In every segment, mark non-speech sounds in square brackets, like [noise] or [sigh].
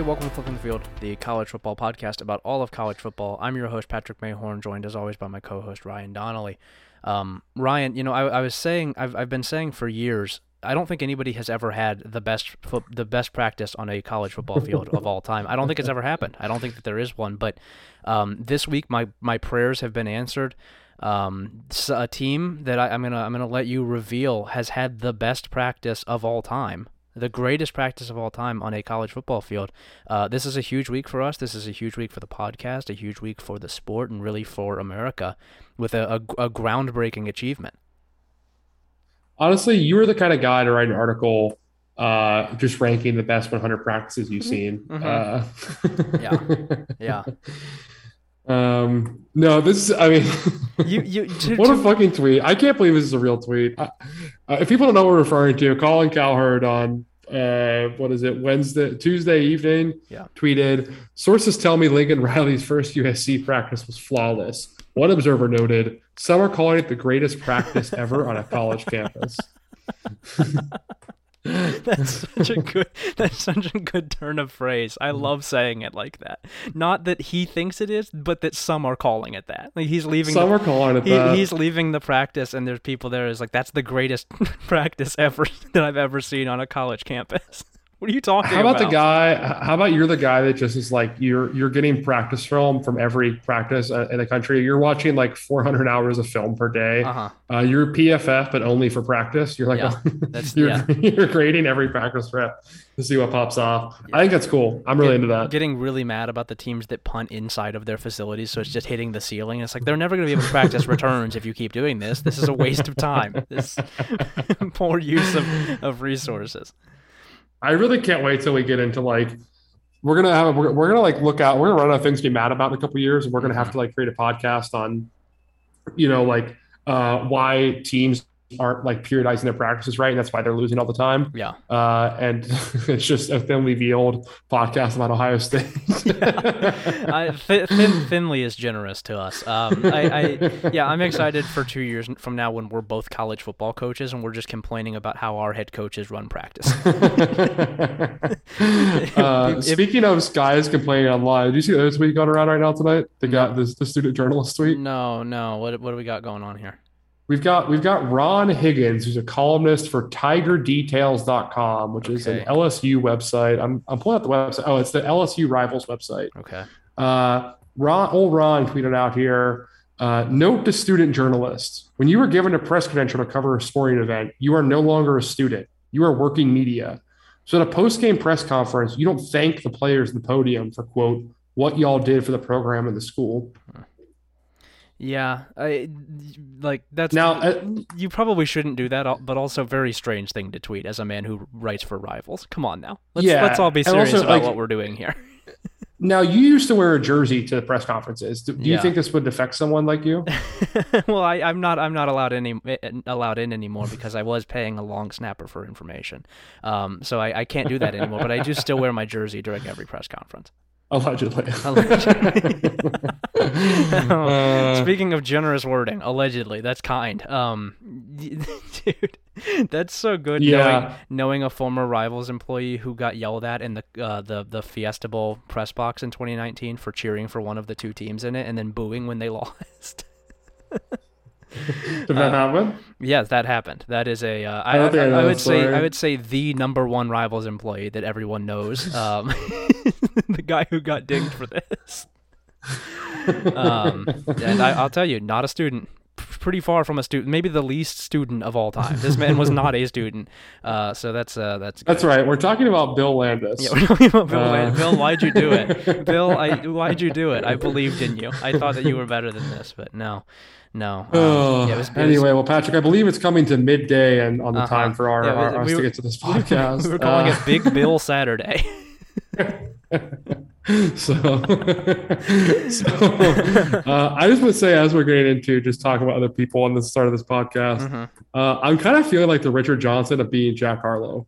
Hey, welcome to Flipping the Field, the college football podcast about all of college football. I'm your host, Patrick Mayhorn, joined as always by my co host, Ryan Donnelly. Um, Ryan, you know, I, I was saying, I've, I've been saying for years, I don't think anybody has ever had the best foot, the best practice on a college football field of all time. I don't think it's ever happened. I don't think that there is one. But um, this week, my my prayers have been answered. Um, a team that I, I'm gonna I'm gonna let you reveal has had the best practice of all time the greatest practice of all time on a college football field. Uh, this is a huge week for us. This is a huge week for the podcast, a huge week for the sport, and really for America with a, a, a groundbreaking achievement. Honestly, you were the kind of guy to write an article uh, just ranking the best 100 practices you've mm-hmm. seen. Mm-hmm. Uh, [laughs] yeah. Yeah. Um, no, this is, I mean, you, [laughs] you, to, what a fucking tweet. I can't believe this is a real tweet. Uh, if people don't know what we're referring to, Colin Cowherd on, uh, what is it, Wednesday, Tuesday evening, yeah. tweeted, sources tell me Lincoln [laughs] Riley's first USC practice was flawless. One observer noted, some are calling it the greatest practice ever on a college campus. [laughs] [laughs] that's such a good that's such a good turn of phrase. I mm. love saying it like that. Not that he thinks it is, but that some are calling it that. Like he's leaving Some the, are calling it he, that. He's leaving the practice and there's people there is like that's the greatest [laughs] practice ever [laughs] that I've ever seen on a college campus. What are you talking how about, How about? the guy? How about you're the guy that just is like you're you're getting practice film from every practice uh, in the country. You're watching like 400 hours of film per day. Uh-huh. Uh, you're PFF, but only for practice. You're like yeah, [laughs] that's, you're, yeah. [laughs] you're grading every practice rep to see what pops off. Yeah. I think that's cool. I'm really Get, into that. Getting really mad about the teams that punt inside of their facilities, so it's just hitting the ceiling. It's like they're never going to be able to practice returns if you keep doing this. This is a waste of time. This [laughs] poor use of, of resources. I really can't wait till we get into like we're gonna have we're, we're gonna like look out we're gonna run out of things to be mad about in a couple years and we're gonna have mm-hmm. to like create a podcast on you know like uh why teams aren't like periodizing their practices right, and that's why they're losing all the time. Yeah. Uh, and [laughs] it's just a thinly veiled podcast about Ohio State. yeah. [laughs] I, thin, thinly is generous to us. Um, I, I, yeah, I'm excited for two years from now when we're both college football coaches and we're just complaining about how our head coaches run practice. [laughs] uh, if, speaking of guys complaining online, did you see this tweet going around right now tonight? The guy, the, the student journalist tweet. No, no. What what do we got going on here? We've got we've got Ron Higgins, who's a columnist for TigerDetails.com, which is an LSU website. I'm I'm pulling up the website. Oh, it's the LSU Rivals website. Okay. Uh, Ron, old Ron tweeted out here. Uh, note to student journalists: When you are given a press credential to cover a sporting event, you are no longer a student. You are working media. So at a post-game press conference, you don't thank the players at the podium for quote what y'all did for the program and the school. Yeah, I like that's now. Uh, you probably shouldn't do that, but also very strange thing to tweet as a man who writes for rivals. Come on now, let's yeah, let's all be serious also, about like, what we're doing here. [laughs] now, you used to wear a jersey to the press conferences. Do, do yeah. you think this would affect someone like you? [laughs] well, I, am not. I'm not allowed any eh, allowed in anymore because I was paying a long snapper for information. Um, so I, I can't do that anymore. but I do still wear my jersey during every press conference. Allegedly. allegedly. [laughs] [laughs] uh, Speaking of generous wording, allegedly, that's kind. Um, [laughs] dude, that's so good. Yeah. Knowing, knowing a former rivals employee who got yelled at in the uh, the the Fiesta Bowl press box in 2019 for cheering for one of the two teams in it and then booing when they lost. [laughs] Did that uh, happen? Yes, that happened. That is a. Uh, I, I, I, I would say I would say the number one rivals employee that everyone knows. [laughs] Um, [laughs] the guy who got dinged for this. um, and I, will tell you, not a student. Pretty far from a student, maybe the least student of all time. This man was [laughs] not a student, uh, so that's uh, that's. Good. That's right. We're talking about Bill Landis. Yeah, [laughs] we're talking about Bill uh. Landis. Bill, why'd you do it? [laughs] Bill, I, why'd you do it? I believed in you. I thought that you were better than this, but no no. Um, oh, [sighs] yeah, it was, it anyway, well, Patrick, I believe it's coming to midday and on the uh-huh. time for our, yeah, was, our us we to get to this podcast. We were calling uh, it Big Bill Saturday. [laughs] so, [laughs] so uh, I just want to say, as we're getting into just talking about other people on the start of this podcast, mm-hmm. uh, I'm kind of feeling like the Richard Johnson of being Jack Harlow.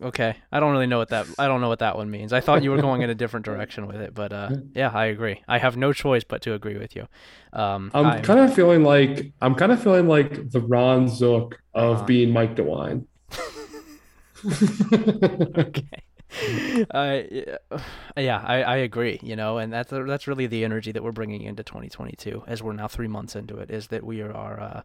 Okay, I don't really know what that I don't know what that one means. I thought you were going in a different [laughs] direction with it, but uh, yeah, I agree. I have no choice but to agree with you. Um, I'm, I'm kind of feeling like I'm kind of feeling like the Ron Zook of uh being Mike DeWine. okay. [laughs] uh, [sighs] yeah, I, I agree. You know, and that's that's really the energy that we're bringing into 2022, as we're now three months into it. Is that we are uh,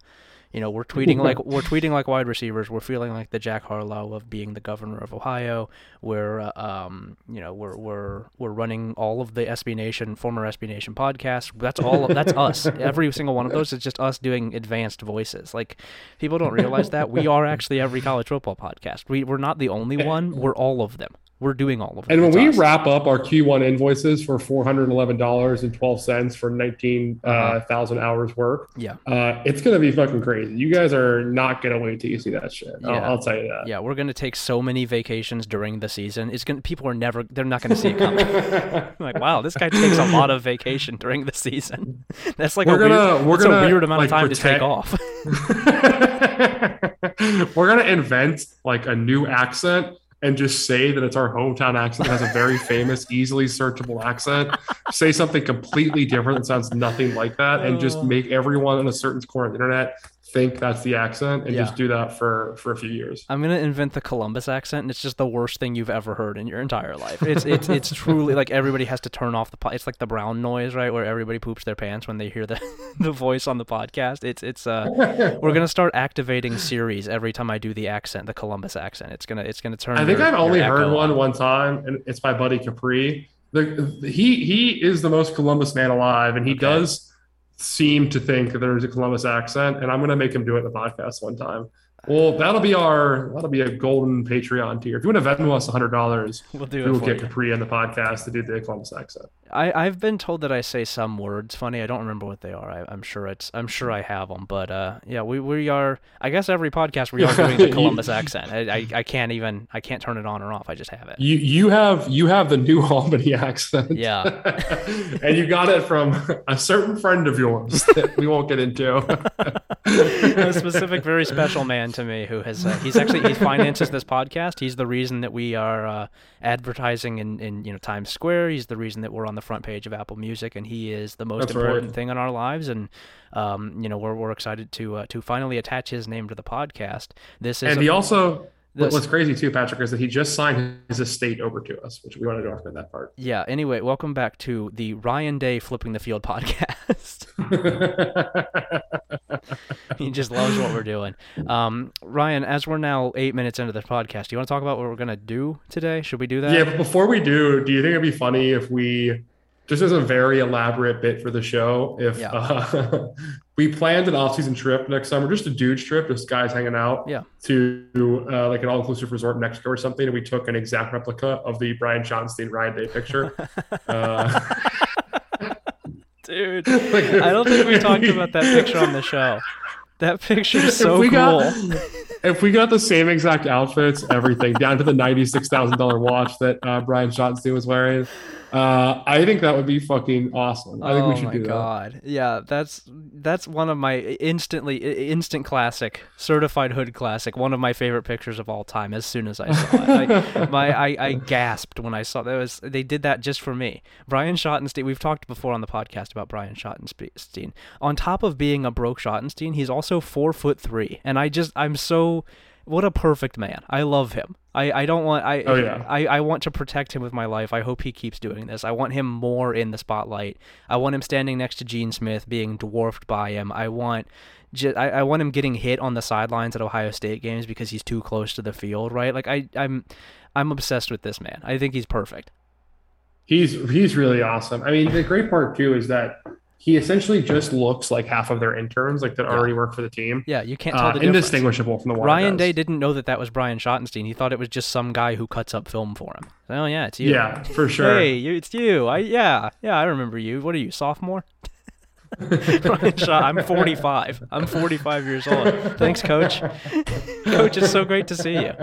you know, we're tweeting [laughs] like we're tweeting like wide receivers. We're feeling like the Jack Harlow of being the governor of Ohio. We're, uh, um, you know, we're we're we're running all of the SB Nation, former SB Nation podcasts. That's all. that's us. [laughs] Every single one of those is just us doing advanced voices. Like people don't realize that we are actually every college football podcast. We we're not the only one. We're all of them. We're doing all of it. And when we us. wrap up our Q1 invoices for four hundred eleven dollars and twelve cents for nineteen thousand uh, thousand uh, hours work, yeah, uh, it's gonna be fucking crazy. You guys are not gonna wait till you see that shit. Yeah. I'll, I'll, tell you that. Yeah, we're gonna take so many vacations during the season. It's gonna people are never they're not gonna see it coming. [laughs] like, wow, this guy takes a lot of vacation during the season. [laughs] That's like we're a gonna, weird, we're gonna, a weird amount like, of time protect... to take off. [laughs] we're gonna invent like a new accent and just say that it's our hometown accent that has a very famous, easily searchable accent. say something completely different that sounds nothing like that, and just uh. make everyone in a certain corner of the internet think that's the accent and yeah. just do that for for a few years. I'm gonna invent the Columbus accent, and it's just the worst thing you've ever heard in your entire life. It's it's it's [laughs] truly like everybody has to turn off the. Po- it's like the brown noise, right, where everybody poops their pants when they hear the [laughs] the voice on the podcast. It's it's uh, [laughs] we're gonna start activating Siri every time I do the accent, the Columbus accent. It's gonna it's gonna turn. I think your, I've only heard one on. one time, and it's my buddy Capri. The, he he is the most Columbus man alive, and he okay. does seem to think that there's a Columbus accent, and I'm going to make him do it in the podcast one time. Well, that'll be our that'll be a golden Patreon tier. If you want to Venmo us hundred dollars, we'll do we will get you. Capri on the podcast to do the Columbus accent. I I've been told that I say some words funny. I don't remember what they are. I, am sure it's I'm sure I have them, but uh, yeah, we we are. I guess every podcast we are doing the [laughs] Columbus accent. I, I, I can't even I can't turn it on or off. I just have it. You you have you have the New [laughs] Albany accent. Yeah, [laughs] and you got it from a certain friend of yours that we won't get into. a specific, very special man to me who has uh, he's actually he finances this podcast. He's the reason that we are uh, advertising in, in you know Times Square. He's the reason that we're on the front page of Apple Music, and he is the most That's important right. thing in our lives. And um, you know we're we're excited to uh, to finally attach his name to the podcast. This is and he also this, What's crazy too, Patrick, is that he just signed his estate over to us, which we wanted to about that part. Yeah. Anyway, welcome back to the Ryan Day Flipping the Field podcast. [laughs] [laughs] he just loves what we're doing. Um, Ryan, as we're now eight minutes into the podcast, do you want to talk about what we're gonna do today? Should we do that? Yeah, but before we do, do you think it'd be funny if we just as a very elaborate bit for the show, if yeah. uh, [laughs] we planned an off-season trip next summer, just a dude trip, just guys hanging out, yeah, to uh, like an all-inclusive resort in Mexico or something, and we took an exact replica of the Brian Schottenstein Ryan Day picture. [laughs] uh, Dude, [laughs] like, I don't think we talked about that picture on the show. That picture is so cool. Got, if we got the same exact outfits, everything down to the ninety-six thousand dollar watch that uh, Brian Schottenstein was wearing, uh, I think that would be fucking awesome. I think we oh should my do god. that. Yeah, that's that's one of my instantly instant classic, certified hood classic. One of my favorite pictures of all time. As soon as I saw it, I, [laughs] my I, I gasped when I saw that was they did that just for me. Brian Schottenstein. We've talked before on the podcast about Brian Schottenstein. On top of being a broke Schottenstein, he's also four foot three, and I just I'm so what a perfect man. I love him. I, I don't want I, oh, yeah. I I want to protect him with my life. I hope he keeps doing this. I want him more in the spotlight. I want him standing next to Gene Smith, being dwarfed by him. I want just, I, I want him getting hit on the sidelines at Ohio State games because he's too close to the field, right? Like I I'm I'm obsessed with this man. I think he's perfect. He's he's really awesome. I mean, the great part too is that he essentially just looks like half of their interns, like that yeah. already work for the team. Yeah, you can't tell uh, the difference. Indistinguishable from the one. Ryan Day didn't know that that was Brian Schottenstein. He thought it was just some guy who cuts up film for him. Oh yeah, it's you. Yeah, for sure. hey, you, it's you. I yeah yeah I remember you. What are you sophomore? [laughs] Brian Schott, I'm 45. I'm 45 years old. Thanks, coach. [laughs] coach, it's so great to see you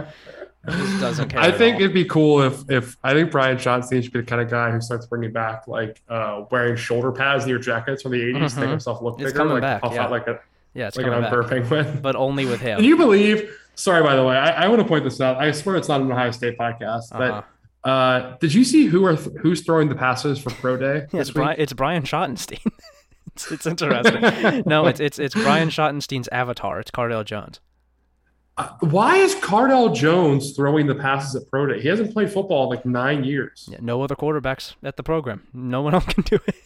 just doesn't care. I think it'd be cool if if I think Brian Schottenstein should be the kind of guy who starts bringing back like uh, wearing shoulder pads near jackets from the 80s mm-hmm. to make himself look it's bigger, like back, puff yeah. out like a yeah, it's like an unfair penguin, but only with him. Can you believe? Sorry, by the way, I, I want to point this out. I swear it's not an Ohio State podcast, uh-huh. but uh, did you see who are th- who's throwing the passes for pro day? [laughs] yeah, it's, Brian, it's Brian Schottenstein. [laughs] it's, it's interesting. no, it's it's it's Brian Schottenstein's avatar. It's Cardale Jones. Uh, why is Cardale Jones throwing the passes at Pro Day? He hasn't played football in like nine years. Yeah, no other quarterbacks at the program. No one [laughs] else can do it.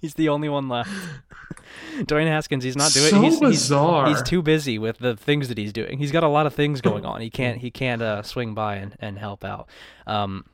He's the only one left. [laughs] Dwayne Haskins, he's not doing So it. He's, he's, bizarre. he's too busy with the things that he's doing. He's got a lot of things going on. He can't he can't uh, swing by and, and help out. Um,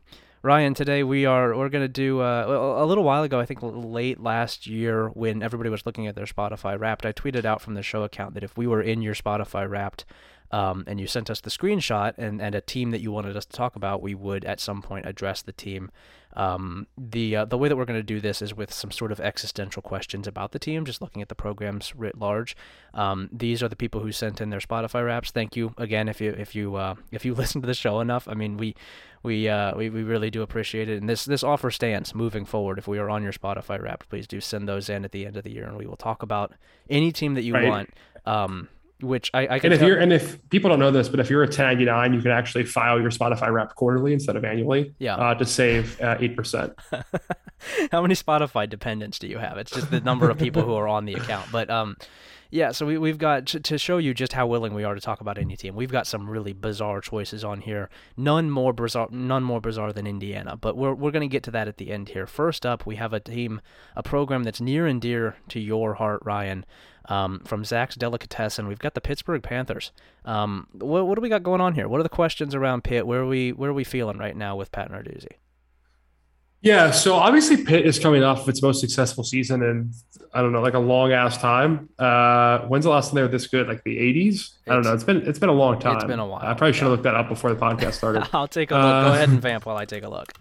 Ryan, today we are we're gonna do uh, a little while ago. I think late last year when everybody was looking at their Spotify Wrapped, I tweeted out from the show account that if we were in your Spotify Wrapped. Um, and you sent us the screenshot and, and a team that you wanted us to talk about, we would at some point address the team um, the uh, the way that we're going to do this is with some sort of existential questions about the team, just looking at the programs writ large. Um, these are the people who sent in their Spotify Wrapped. Thank you again if you if you uh, if you [laughs] listen to the show enough. I mean we we, uh, we we really do appreciate it. And this this offer stands moving forward. If we are on your Spotify Wrapped, please do send those in at the end of the year, and we will talk about any team that you Right. want. Um, which I, I can And if tell- you're and if people don't know this, but if you're a 1099, you can actually file your Spotify rep quarterly instead of annually. Yeah. Uh, to save uh, eight percent. [laughs] How many Spotify dependents do you have? It's just the number of people who are on the account. But um, yeah. So we we've got to, to show you just how willing we are to talk about any team. We've got some really bizarre choices on here. None more bizarre, none more bizarre than Indiana. But we're we're gonna get to that at the end here. First up, we have a team, a program that's near and dear to your heart, Ryan. Um, from Zach's Delicatessen, we've got the Pittsburgh Panthers. Um, what, what do we got going on here? What are the questions around Pitt? Where are we where are we feeling right now with Pat Narduzzi? Yeah, so obviously Pitt is coming off of its most successful season in I don't know, like a long ass time. Uh, when's the last time they were this good? Like the '80s? I don't It's- know. It's been it's been a long time. It's been a while, I probably should have yeah. looked that up before the podcast started. [laughs] I'll take a look. Go Uh, ahead and vamp while I take a look.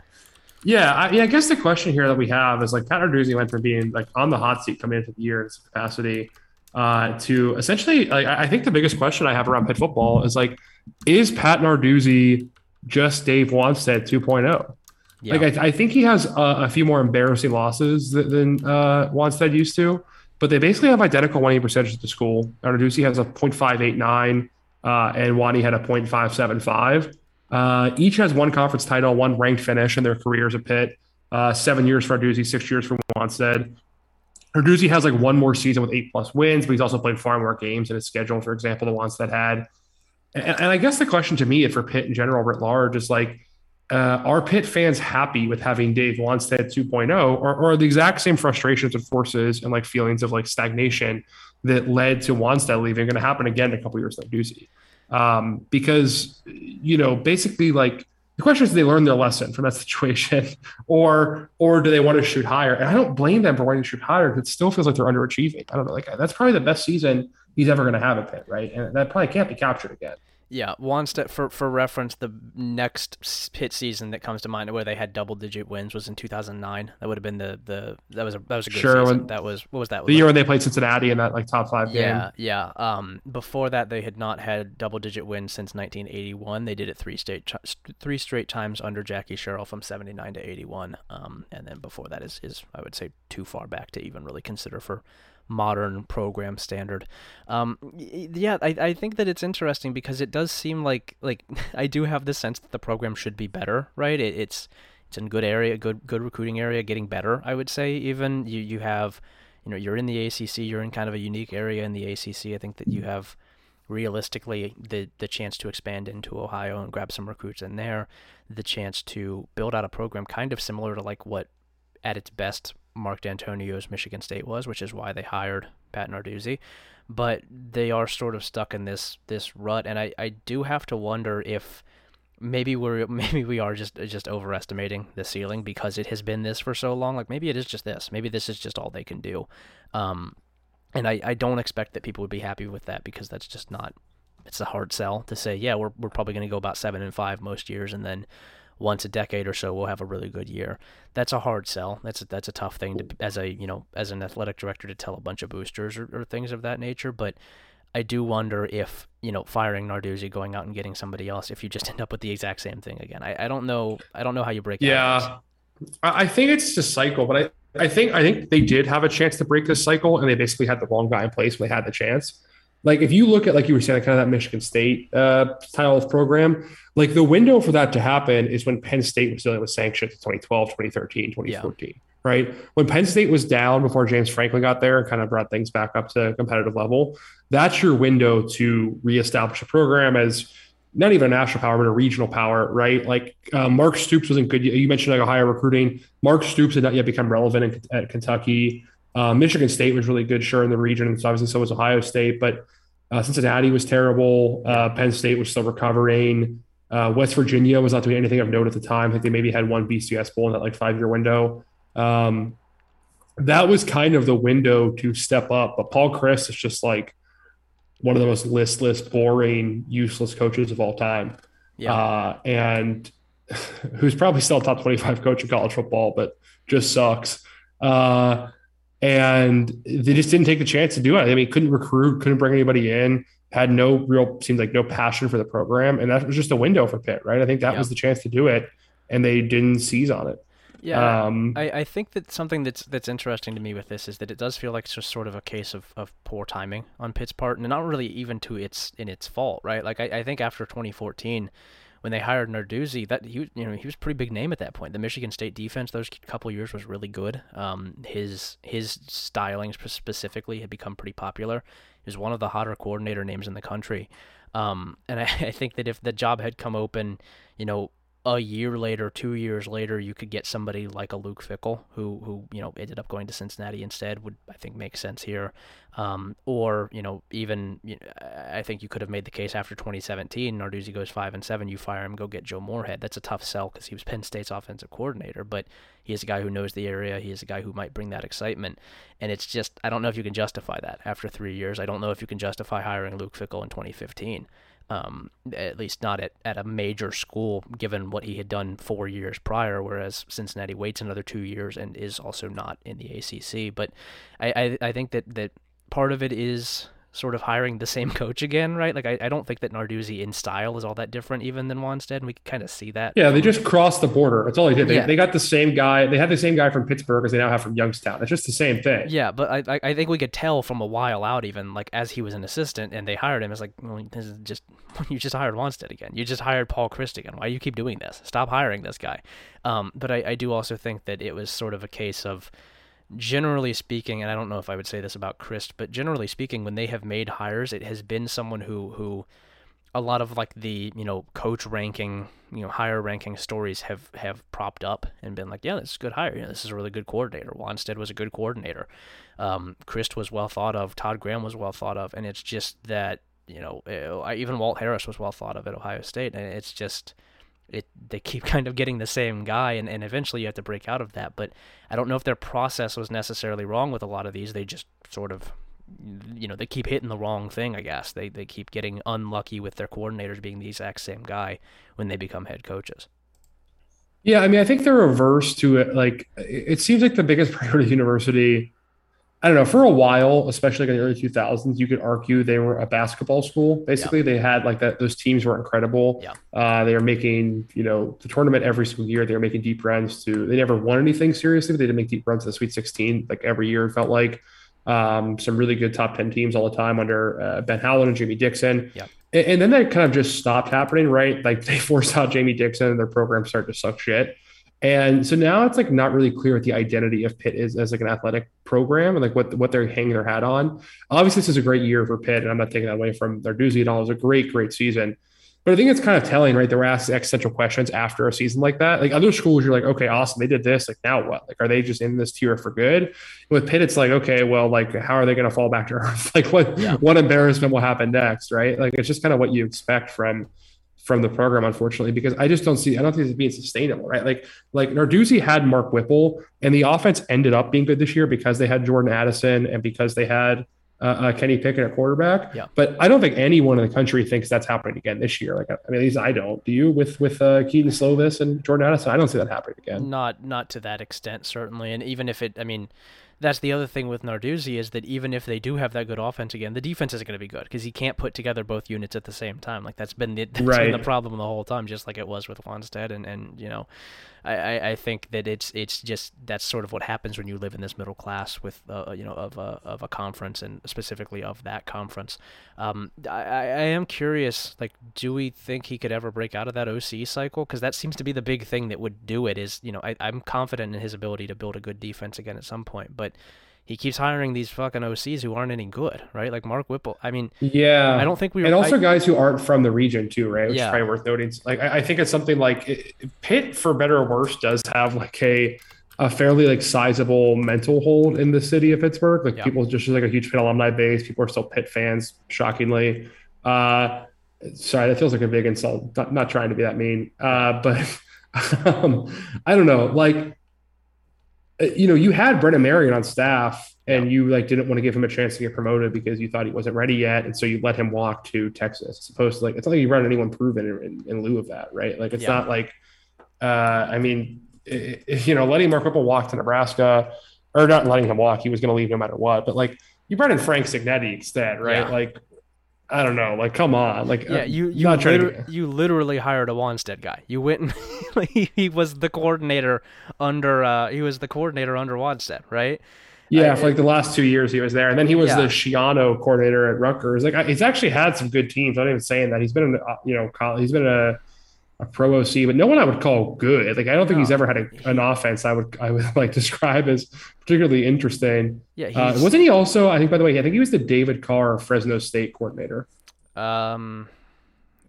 Yeah, I, yeah. I guess the question here that we have is like Pat Narduzzi went from being like on the hot seat coming into the year in capacity uh, to essentially. Like, I think the biggest question I have around Pitt football is like, is Pat Narduzzi just Dave Wannstedt 2.0? Yeah. Like I, I think he has a, a few more embarrassing losses than, than uh, Wannstedt used to, but they basically have identical winning percentages at the school. Narduzzi has a .589, uh, and Wani had a .575. Uh, each has one conference title, one ranked finish in their careers at Pitt. Uh, seven years for Narduzzi, six years for Wannstedt. Narduzzi has like one more season with eight plus wins, but he's also played far more games in his schedule, for example, the ones that had. And, and I guess the question to me and for Pitt in general writ large is like, uh, are Pitt fans happy with having Dave Wannstedt 2.0, or, or are the exact same frustrations and forces and like feelings of like stagnation that led to Wannstedt leaving going to happen again in a couple years like Ducey? Um, because you know, basically, like the question is, they learn their lesson from that situation, [laughs] or or do they want to shoot higher? And I don't blame them for wanting to shoot higher because it still feels like they're underachieving. I don't know, like that's probably the best season he's ever going to have at Pitt, right? And that probably can't be captured again. Yeah, one step for for reference, the next Pitt season that comes to mind where they had double digit wins was in 2009. That would have been the the that was a that was a good Sure, season. when- That was what was that? The year when they played Cincinnati in that like top five game. Yeah, yeah. Um, before that, they had not had double-digit wins since 1981. They did it three straight, ch- three straight times under Jackie Sherrill from 79 to 81. Um, and then before that is, is I would say too far back to even really consider for modern program standard. Um, yeah, I, I think that it's interesting because it does seem like like [laughs] I do have the sense that the program should be better, right? It, it's it's in good area, good good recruiting area, getting better. I would say even you you have you know, you're in the ACC, you're in kind of a unique area in the ACC. I think that you have realistically the the chance to expand into Ohio and grab some recruits in there, the chance to build out a program kind of similar to like what at its best Mark Dantonio's Michigan State was, which is why they hired Pat Narduzzi. But they are sort of stuck in this this rut, and I, I do have to wonder if maybe we're [laughs] maybe we are just just overestimating the ceiling because it has been this for so long. Like maybe it is just this. Maybe this is just all they can do. Um, and I, I don't expect that people would be happy with that because that's just not. It's a hard sell to say. Yeah, we're we're probably going to go about seven and five most years, and then once a decade or so we'll have a really good year. That's a hard sell. That's a, that's a tough thing to as a you know as an athletic director to tell a bunch of boosters or, or things of that nature. But I do wonder if you know firing Narduzzi, going out and getting somebody else, if you just [laughs] end up with the exact same thing again. I, I don't know. I don't know how you break. Yeah, I think it's just cycle, but I, I think I think they did have a chance to break this cycle, and they basically had the wrong guy in place when they had the chance. Like if you look at like you were saying, kind of that Michigan State uh, style of program, like the window for that to happen is when Penn State was dealing with sanctions in 2012, 2013, 2014, right? When Penn State was down before James Franklin got there and kind of brought things back up to competitive level, that's your window to reestablish a program as not even a national power, but a regional power, right? Like uh, Mark Stoops wasn't good. You mentioned like Ohio recruiting. Mark Stoops had not yet become relevant in, at Kentucky. Uh, Michigan State was really good, sure, in the region. And so obviously so was Ohio State, but uh, Cincinnati was terrible. Uh, Penn State was still recovering. Uh, West Virginia was not doing anything of note at the time. I think they maybe had one BCS bowl in that like five year window. Um, that was kind of the window to step up. But Paul Chryst is just like one of the most listless, boring, useless coaches of all time. Yeah. Uh, and [laughs] who's probably still a top 25 coach in college football, but just sucks. Uh, and they just didn't take the chance to do it. I mean, couldn't recruit, couldn't bring anybody in, had no real, seemed like no passion for the program. And that was just a window for Pitt, right? I think that yeah. was the chance to do it, and they didn't seize on it. Yeah, um, I, I think that something that's that's interesting to me with this is that it does feel like it's just sort of a case of, of poor timing on Pitt's part, and not really even to its in its fault, right? Like I, I think after 2014, when they hired Narduzzi, that he you know he was a pretty big name at that point. The Michigan State defense those couple years was really good. Um, his his styling specifically had become pretty popular. He was one of the hotter coordinator names in the country. Um, and I, [laughs] I think that if the job had come open, you know, a year later, two years later, you could get somebody like a Luke Fickell, who who you know ended up going to Cincinnati instead, would I think make sense here, um, or you know even you know, I think you could have made the case after 2017, Narduzzi goes five and seven, you fire him, go get Joe Moorhead. That's a tough sell because he was Penn State's offensive coordinator, but he is a guy who knows the area. He is a guy who might bring that excitement, and it's just I don't know if you can justify that after three years. I don't know if you can justify hiring Luke Fickell in 2015 um, at least not at, at a major school, given what he had done four years prior. Whereas Cincinnati waits another two years and is also not in the ACC. But I, I, I think that, that part of it is sort of hiring the same [laughs] coach again, right? Like I, I don't think that Narduzzi in style is all that different even than Wannstedt, and we can kind of see that. Yeah, they just crossed the border. That's all they did. They, yeah. they got the same guy. They had the same guy from Pittsburgh as they now have from Youngstown. It's just the same thing. Yeah, but I I think we could tell from a while out, even like as he was an assistant and they hired him, it's like well, this is just [laughs] you just hired Wannstedt again. You just hired Paul Chryst again. Why do you keep doing this? Stop hiring this guy. Um, but I, I do also think that it was sort of a case of generally speaking, and I don't know if I would say this about Chryst, but generally speaking, when they have made hires, it has been someone who who a lot of like the you know coach ranking you know higher ranking stories have have propped up and been like yeah this is a good hire. You know, this is a really good coordinator. Wannstedt was a good coordinator. Um, Chryst was well thought of. Todd Graham was well thought of. And it's just that you know eh, even Walt Harris was well thought of at Ohio State. And it's just it they keep [laughs] kind of getting the same guy and, and eventually you have to break out of that. But i don't know if their process was necessarily wrong with a lot of these. They just sort of you know they keep hitting the wrong thing i guess. They they keep getting unlucky with their coordinators being the exact same guy when they become head coaches. Yeah i mean i think the reverse to it. Like it seems like the biggest [laughs] priority university I don't know, for a while, especially like in the early 2000s, you could argue they were a basketball school. Basically, yeah. they had like that, those teams were incredible. Yeah. Uh, they were making, you know, the tournament every single year. They were making deep runs to, they never won anything seriously, but they did make deep runs to the Sweet 16 like every year, it felt like. Um, some really good top 10 teams all the time under uh, Ben Howland and Jamie Dixon. Yeah. And, and then that kind of just stopped happening, right? Like they [laughs] forced out Jamie Dixon and their program started to suck shit. And so now it's like not really clear what the identity of Pitt is as like an athletic program and like what what they're hanging their hat on. Obviously, this is a great year for Pitt, and I'm not taking that away from Narduzzi at all. It was a great, great season. But I think it's kind of telling, right? They were asked existential questions after a season like that. Like other schools, you're like, okay, awesome, they did this. Like now what? Like, are they just in this tier for good? And with Pitt, it's like, okay, well, like how are they going to fall back to earth? [laughs] like what yeah. what embarrassment will happen next, right? Like it's just kind of what you expect from from the program, unfortunately, because I just don't see, I don't think it's being sustainable, right? Like, like Narduzzi had Mark Whipple, and the offense ended up being good this year because they had Jordan Addison and because they had uh, uh, Kenny Pickett at quarterback. Yeah. But I don't think anyone in the country thinks that's happening again this year. Like, I mean, at least I don't. Do you with with uh, Kedon Slovis and Jordan Addison? I don't see that happening again. Not not to that extent, certainly. And even if it, I mean that's the other thing with Narduzzi is that even if they do have that good offense again, the defense isn't going to be good because he can't put together both units at the same time. Like that's been the, [laughs] that's right. been the problem the whole time, just like it was with Wannstedt. And, and you know, I, I think that it's it's just that's sort of what happens when you live in this middle class with uh, you know of a of a conference and specifically of that conference. Um, I, I am curious, like, do we think he could ever break out of that OC cycle? Because that seems to be the big thing that would do it. Is you know I, I'm confident in his ability to build a good defense again at some point, but he keeps hiring these fucking OCs who aren't any good, right? Like Mark Whipple. I mean, yeah, I don't think we and also I, guys who aren't from the region too, right? Which Yeah. is probably worth noting. Like I, I think it's something like it, Pitt, for better or worse, does have like a a fairly like sizable mental hold in the city of Pittsburgh. Like Yeah. people just like a huge Pitt alumni base. People are still Pitt fans, shockingly. Uh, sorry, that feels like a big insult. Not, not trying to be that mean, uh, but [laughs] um, I don't know. Like, uh, you know, you had Brennan Marion on staff, and you like didn't want to give him a chance to get promoted because you thought he wasn't ready yet, and so you let him walk to Texas. As opposed to like, it's not like you run anyone proven in, in, in lieu of that, right? Like, it's Yeah. not like, uh, I mean, you know, letting Mark Whipple walk to Nebraska, or not letting him walk, he was going to leave no matter what. But like, you brought in Frank Cignetti instead, right? Yeah. Like, I don't know, like, come on, like, yeah, uh, you you not trying to liter- you literally hired a Wannstedt guy. You went and [laughs] he, he was the coordinator under uh he was the coordinator under Wannstedt, right? Yeah, I- for like the last two years he was there, and then he was Yeah. the Schiano coordinator at Rutgers. Like I- he's actually had some good teams. I'm not even saying that he's been in, uh, you know, college, he's been a, a pro OC, but no one I would call good. Like I don't think No. he's ever had a, an offense I would I would [laughs] like describe as particularly interesting. Yeah, Uh, wasn't he also? I think by the way, I think he was the David Carr Fresno State coordinator. um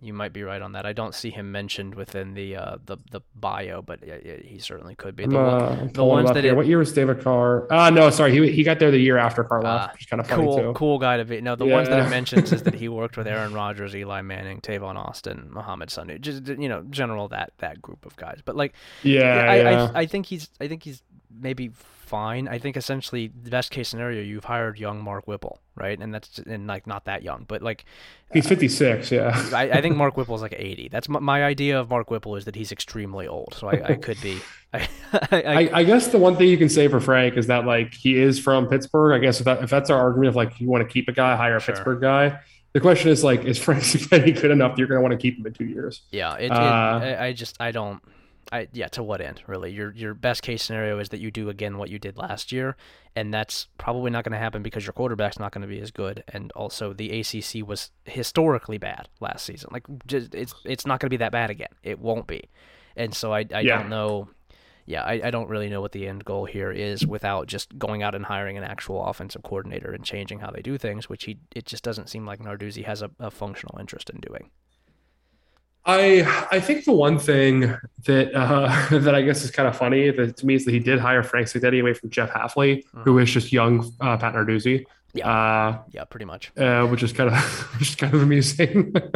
you might be right on that. I don't see him mentioned within the uh the the bio, but yeah, yeah, he certainly could be. The one- uh, I'm the ones that it- what year was David Carr? Ah, no, sorry, he he got there the year after Carr Ah, left, which is kind of funny cool, too. cool guy to be. No, the ones that Yeah. it mentions is that he [laughs] worked with Aaron Rodgers, Eli Manning, Tavon Austin, Mohamed Sanu, just you know, general that that group of guys. But like, Yeah, I, yeah. I I think he's I think he's maybe fine. I think essentially the best case scenario you've hired young Mark Whipple, right? And that's and like not that young, but like he's 56. Yeah. I, I think Mark Whipple's like 80. That's my, my idea of Mark Whipple is that he's extremely old. So I, I could be. [laughs] I, I, guess the one thing you can say for Frank is that like he is from Pittsburgh. I guess if, that, if that's our argument of like you want to keep a guy, hire a Sure. Pittsburgh guy. The question is like, is Frank [laughs] Cignetti good enough? that You're going to want to keep him in two years. yeah. It, it, Uh, I, I just I don't. I yeah. To what end really? Your your best case scenario is that you do again what you did last year, and that's probably not going to happen because your quarterback's not going to be as good, and also the ACC was historically bad last season. Like just it's it's not going to be that bad again. It won't be, and so I I Yeah. don't know. Yeah, I, I don't really know what the end goal here is without just going out and hiring an actual offensive coordinator and changing how they do things, which he it just doesn't seem like Narduzzi has a, a functional interest in doing. I I think the one thing that uh, [laughs] that I guess is kind of funny that to me is that he did hire Frank Cignetti away from Jeff Hafley, who is just young uh, Pat Narduzzi. Yeah. Uh, Yeah, pretty much. uh, which is kind of [laughs] which is kind of amusing. [laughs]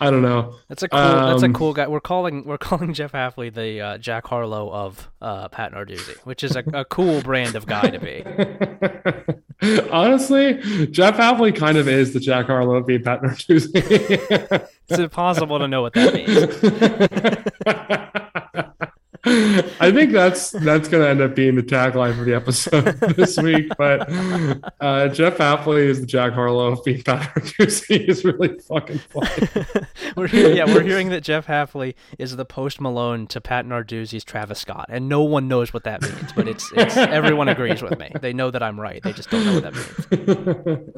I don't know. That's a cool. that's a Um, cool guy. We're calling we're calling Jeff Hafley the uh, Jack Harlow of uh, Pat Narduzzi, which is a, a cool brand of guy to be. [laughs] Honestly, Jeff Hafley kind of is the Jack Harlow of being Pat Narduzzi. It's impossible to know what that means. [laughs] [laughs] I think that's that's going to end up being the tagline for the episode [laughs] this week. But uh, Jeff Hafley is the Jack Harlow of being Pat Narduzzi is really fucking funny. [laughs] we're hear- yeah, we're hearing that Jeff Hafley is the Post Malone to Pat Narduzzi's Travis Scott, and no one knows what that means. But it's it's everyone agrees with me. They know that I'm right. They just don't know what that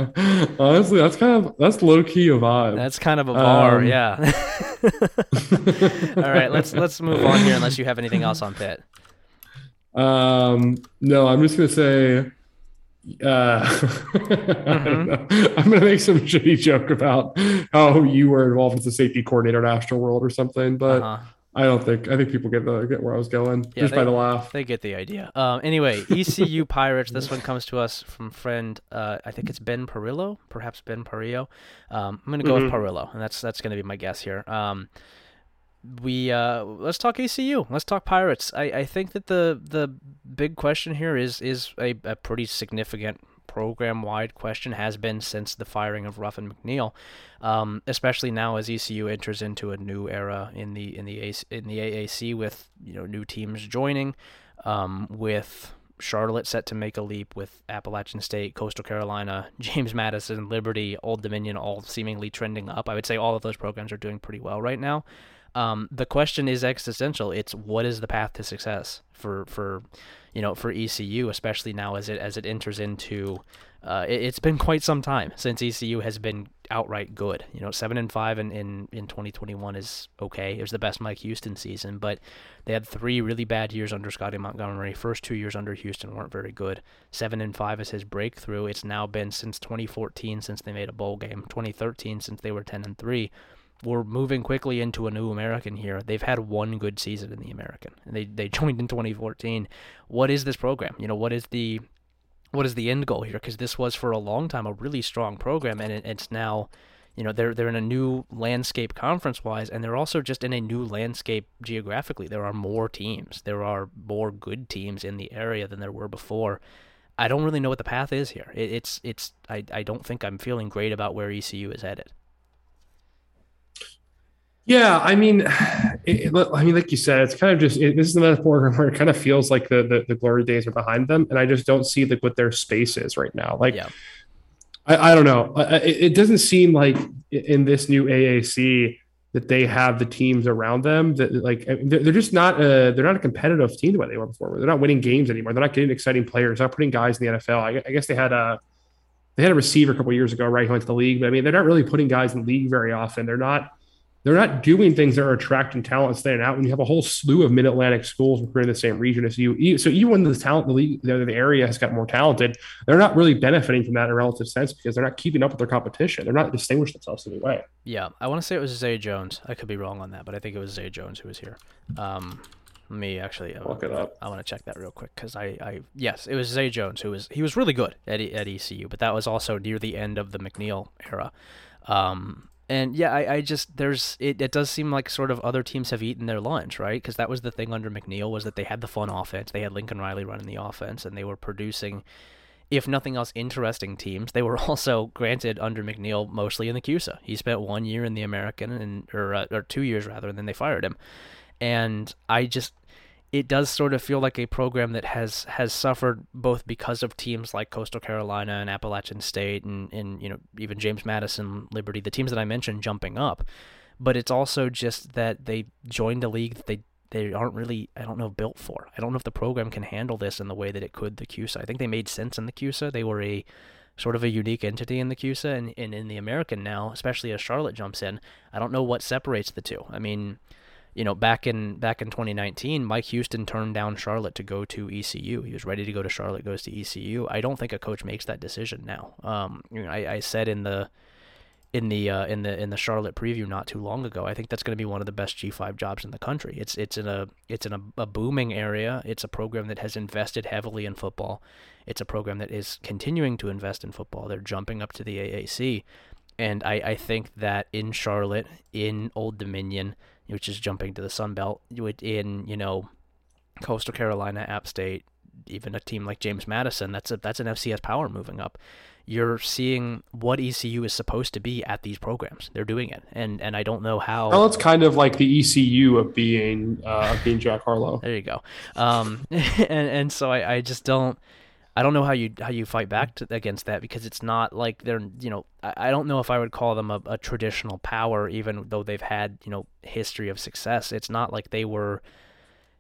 means. Honestly, that's kind of that's low key a vibe. That's kind of a bar, Um, yeah. [laughs] All right, let's let's move on here. Unless you have anything else on Pitt. Um, no, I'm just gonna say, uh, know. [laughs] I'm gonna make some shitty joke about how you were involved as a safety coordinator at Astro World or something, but Uh-huh. I don't think I think people get the get where I was going Yeah, just by the laugh. They get the idea. Um, anyway, ECU Pirates. This one comes to us from friend. Uh, I think it's Ben Perillo, perhaps Ben Perillo. Um, I'm gonna go Mhm. with Perillo, and that's that's gonna be my guess here. Um, we uh, let's talk ECU. Let's talk Pirates. I, I think that the the big question here is is a, a pretty significant program wide question has been since the firing of Ruffin McNeill, um, especially now as ECU enters into a new era in the in the in the AAC with you know new teams joining, um, with Charlotte set to make a leap with Appalachian State, Coastal Carolina, [laughs] James Madison, Liberty, Old Dominion, all seemingly trending up. I would say all of those programs are doing pretty well right now. Um, the question is existential. It's what is the path to success for for you know for ECU, especially now as it as it enters into Uh, it, has been quite some time since ECU has been outright good. You know, seven and five in, in, in 2021 is okay. It was the best Mike Houston season, but they had three really bad years under Scottie Montgomery. First two years under Houston weren't very good. Seven and five is his breakthrough. It's now been since 2014 since they made a bowl game. 2013 since they were 10 and three. We're moving quickly into a new American here. They've had one good season in the American, and they they [laughs] joined in 2014. What is this program? You know, what is the what is the end goal here? Because this was for a long time a really strong program, and it, it's now, you know, they're they're in a new landscape conference wise, and they're also just in a new landscape geographically. There are more teams, there are more good teams in the area than there were before. I don't really know what the path is here. It, it's it's I I don't think I'm feeling great about where ECU is headed. Yeah, I mean, [sighs] it, I mean, like you said, it's kind of just it, this is another program [laughs] where it kind of feels like the, the, the glory days are behind them, and I just don't see like what their space is right now. Like, yeah. I, I don't know. It, it doesn't seem like in this new AAC that they have the teams around them that like they're just not a they're not a competitive team the way they were before. They're not winning games anymore. They're not getting exciting players. They're not putting guys in the NFL. I, I guess they had a they had a receiver a couple years ago, right? Who went to the league, but I mean, they're not really putting guys in the league very often. They're not they're not doing things that are attracting talent and standing out when you have a whole slew of mid-Atlantic schools recruiting the same region as you. So even when the talent, the league, the, the area has got more talented, they're not really benefiting from that in a relative sense because they're not keeping up with their competition. They're not distinguishing themselves in any way. Yeah, I want to say it was Zay Jones. I could be wrong on that, but I think it was Zay Jones who was here. Um, me actually uh, look it up. I want to check that real quick because I, I, yes, it was Zay Jones who was he was really good at at ECU, but that was also near the end of the McNeill era. Um, and yeah, I, I just there's it, it does seem like sort of other teams have eaten their lunch, right? Because that was the thing under McNeill was that they had the fun offense, they had Lincoln Riley running the offense, and they were producing, if nothing else, interesting teams. They were [laughs] also granted under McNeill mostly in the CUSA. He spent one year in the American and or uh, or two years rather, and then they fired him. And I just it does sort of feel like a program that has has suffered both because of teams like Coastal Carolina and Appalachian State and, and you know even James Madison, Liberty, the teams that I mentioned jumping up, but it's also just that they joined a league that they they aren't really I don't know built for. I don't know if the program can handle this in the way that it could the CUSA. I think they made sense in the CUSA. They were a sort of a unique entity in the CUSA and, and in the American now, especially as Charlotte jumps in. I don't know what separates the two. I mean you know, back in back in 2019, Mike Houston turned down Charlotte to go to ECU. He was ready to go to Charlotte, goes to ECU. I don't think a coach makes that decision now. Um, you know, I, I said in the in the uh, in the in the Charlotte preview not too long ago. I think that's going to be one of the best G5 jobs in the country. It's it's in a it's in a, a, booming area. It's a program that has invested heavily in football. It's a program that is continuing to invest in football. They're jumping up to the AAC, and I I think that in Charlotte, in Old Dominion, which is jumping to the Sun Belt in you know Coastal Carolina, App State, even a team like James Madison. That's a that's an FCS power moving up. You're seeing what ECU is supposed to be at these programs. They're doing it, and and I don't know how. Well, it's kind of like the ECU of being uh, of being Jack Harlow. there you go. Um, [laughs] and and so I, I just don't. I don't know how you how you fight back to, against that because it's not like they're you know I, I don't know if I would call them a, a, traditional power even though they've had you know history of success. It's not like they were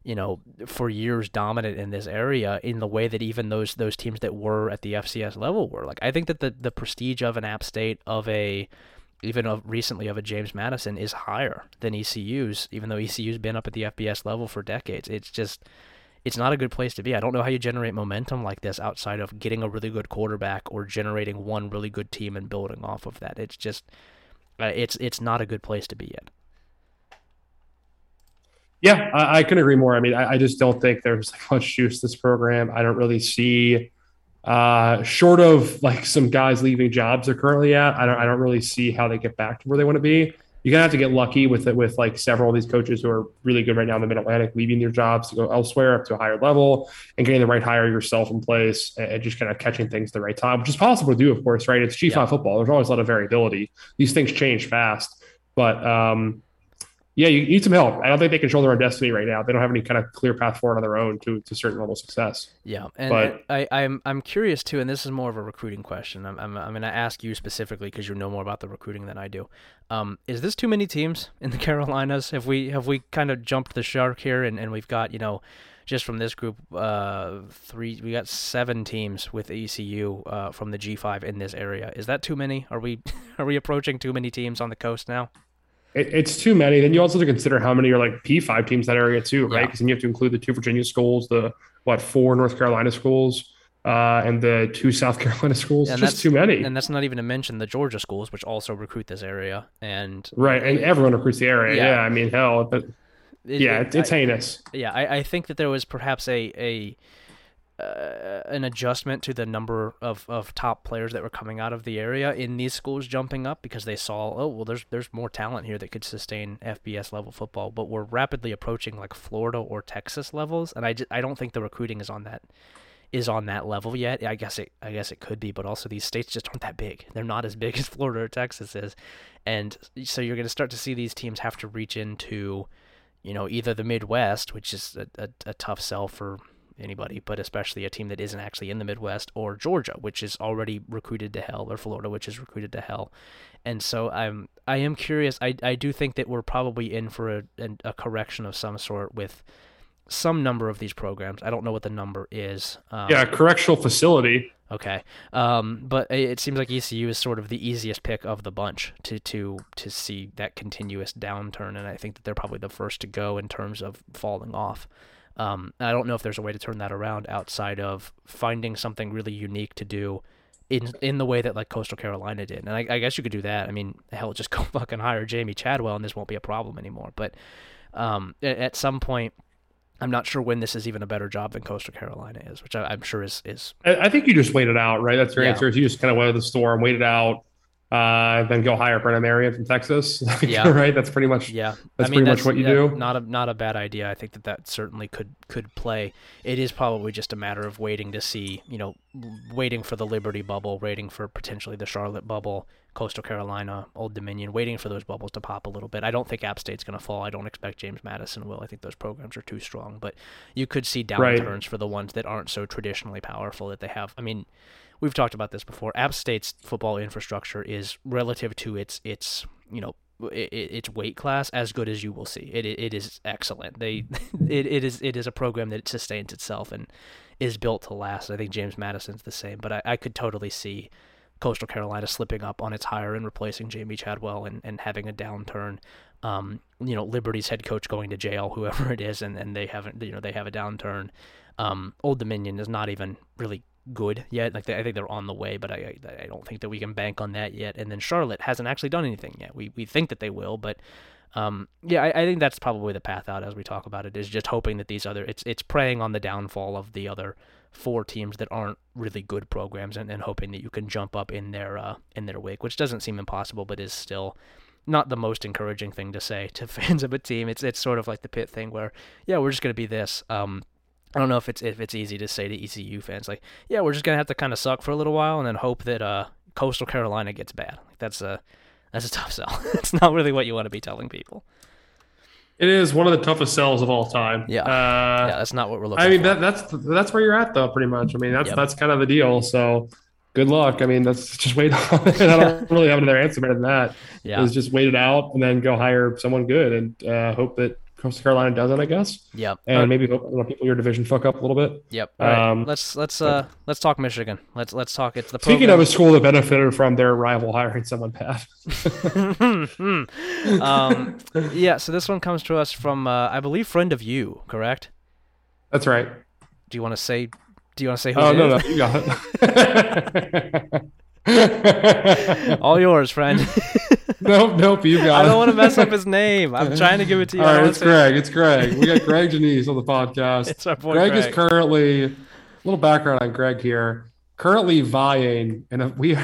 you know for years dominant in this area in the way that even those those teams that were at the FCS level were. Like I think that the the prestige of an App State of a even of recently of a James Madison is higher than ECU's, even though ECU's been up at the FBS level for decades. It's just it's not a good place to be. I don't know how you generate momentum like this outside of getting a really good quarterback or generating one really good team and building off of that. It's just uh, it's it's not a good place to be in. Yeah, I, I can agree more. I mean, I, I just don't think there's much juice this program. I don't really see, uh, short of like some guys leaving jobs they're currently at. I don't I don't really see how they get back to where they want to be you're gonna have to get lucky with it with like several of these coaches who are really good right now in the Mid Atlantic, leaving their jobs to go elsewhere up to a higher level and getting the right hire yourself in place and just kind of catching things at the right time, which is possible to do, of course, right? It's G5 yeah. football. There's always a lot of variability. These things change fast, but um, yeah, you need some help. I don't think they control their own destiny right now. They don't have any kind of clear path forward on their own to to certain level of success. Yeah, and, but, I, I'm I'm curious too, and this is more of a recruiting question. I'm I'm, I'm going to ask you specifically because you know more about the recruiting than I do. Um, is this too many teams [laughs] in the Carolinas? Have we have we kind of jumped the shark here, and, and we've got you know just from this group, uh, three we got seven teams with ECU uh, from the G5 in this area. Is that too many? Are we [laughs] are we approaching too many teams on the coast now? It, it's too many. Then you also have to consider how many are like P5 teams in that area too, right? Yeah. Because then you have to include the two Virginia schools, the what four North Carolina schools, uh, and the two South [laughs] Carolina schools. And just too many. And that's not even to mention the Georgia schools, which also recruit this area. And right, and everyone recruits the area. Yeah. Yeah, I mean, hell, but it- yeah, it- it's, it's I- heinous. yeah, I, I think that there was perhaps a a uh, an adjustment to the number of, of top players that were coming out of the area in these schools jumping up because they saw oh well there's there's more talent here that could sustain FBS level football. But we're rapidly approaching like Florida or Texas levels. And I, just, I don't think the recruiting is on that is on that level yet. I guess it I guess it could be. But also these states just aren't that big. They're not as big [laughs] as Florida or Texas is. And so you're going to start to see these teams have to reach into you know, either the Midwest, which is a, a, a tough sell for anybody, but especially a team that isn't actually in the Midwest, or Georgia, which is already recruited to hell, or Florida, which is recruited to hell. And so I'm I am curious. I, I do think that we're probably in for a, a correction of some sort with some number of these programs. I don't know what the number is. Um, Yeah, correctional facility. Okay. Um, but it it seems like ECU is sort of the easiest pick of the bunch to to to see that continuous downturn, and I think that they're probably the first to go in terms of falling off. Um, I don't know if there's a way to turn that around outside of finding something really unique to do in in the way that like Coastal Carolina did, and I, I guess you could do that. I mean, hell, just [laughs] go fucking hire Jamey Chadwell, and this won't be a problem anymore. But um, at some point. I'm not sure when this is even a better job than Coastal Carolina is, which I, I'm sure is is I, I think you just wait it out, right? That's your Yeah. answer. Is you just kind of weather the storm, wait it out, uh, then go hire Brennan Marion from Texas. [laughs] Yeah. right. That's pretty much Yeah, That's I mean, pretty much what you yeah, do. Not a not a bad idea. I think that that certainly could could play. It is probably just a matter of waiting to see, you know, waiting for the Liberty bubble, waiting for potentially the Charlotte bubble, Coastal Carolina, Old Dominion, waiting for those bubbles to pop a little bit. I don't think App State's going to fall. I don't expect James Madison will. I think those programs are too strong. But you could see Right. downturns for the ones that aren't so traditionally powerful that they have. I mean, we've talked about this before. App State's football infrastructure is relative to its its you know its weight class as good as you will see. It it, it is excellent. They [laughs] it, it is it is a program that sustains itself and is built to last. I think James Madison's the same, but I, I could totally see Coastal Carolina slipping up on its hire and replacing Jamey Chadwell and, and having a downturn. Um, you know, Liberty's head coach going to jail, [laughs] whoever it is, and, and they haven't you know they have a downturn. Um, Old Dominion is not even really good yet. Like they, I think they're on the way, but I I don't think that we can bank on that yet. And then Charlotte hasn't actually done anything yet. We we think that they will, but um, yeah, I, I think that's probably the path out as we talk about it. Is just hoping that these other it's it's preying on the downfall of the other four teams that aren't really good programs, and, and hoping that you can jump up in their uh, in their wake, which doesn't seem impossible, but is still not the most encouraging thing to say to [laughs] fans of a team. It's it's sort of like the Pitt thing where yeah, we're just gonna be this. Um, I don't know if it's if it's easy to say to ECU fans like yeah, we're just gonna have to kind of suck for a little while and then hope that uh, Coastal Carolina gets bad. Like that's a that's a tough [laughs] sell. it's not really what you want to be telling people. it is one of the toughest sells of all time. Yeah. Uh, yeah, that's not what we're looking. For. I mean for. that that's that's where you're at though, pretty much. I mean that's Yep. that's kind of the deal. So good luck. I mean that's just wait [laughs] on it. I don't [laughs] really have another answer better than that. yeah, Is just wait it out and then go hire someone good and uh, hope that Coastal Carolina does it. I guess, yep, and Uh, maybe hope you know, people in your division fuck up a little bit. yep. All right, um, let's let's uh let's talk Michigan. Let's let's talk. It's the Speaking program. of a school that benefited from their rival hiring someone bad. [laughs] um, yeah. So this one comes to us from uh, I believe friend of you, correct? That's right. Do you want to say? Do you want to say who? Oh no, is? no, you got it. [laughs] [laughs] All yours, friend. Nope, nope, you got I don't want to mess up his [laughs] name. I'm trying to give it to you. All right, it's Greg. It's Greg. We got [laughs] Greg Janice on the podcast. It's our boy Greg, Greg. is currently a little background on Greg here. Currently vying, and [laughs] we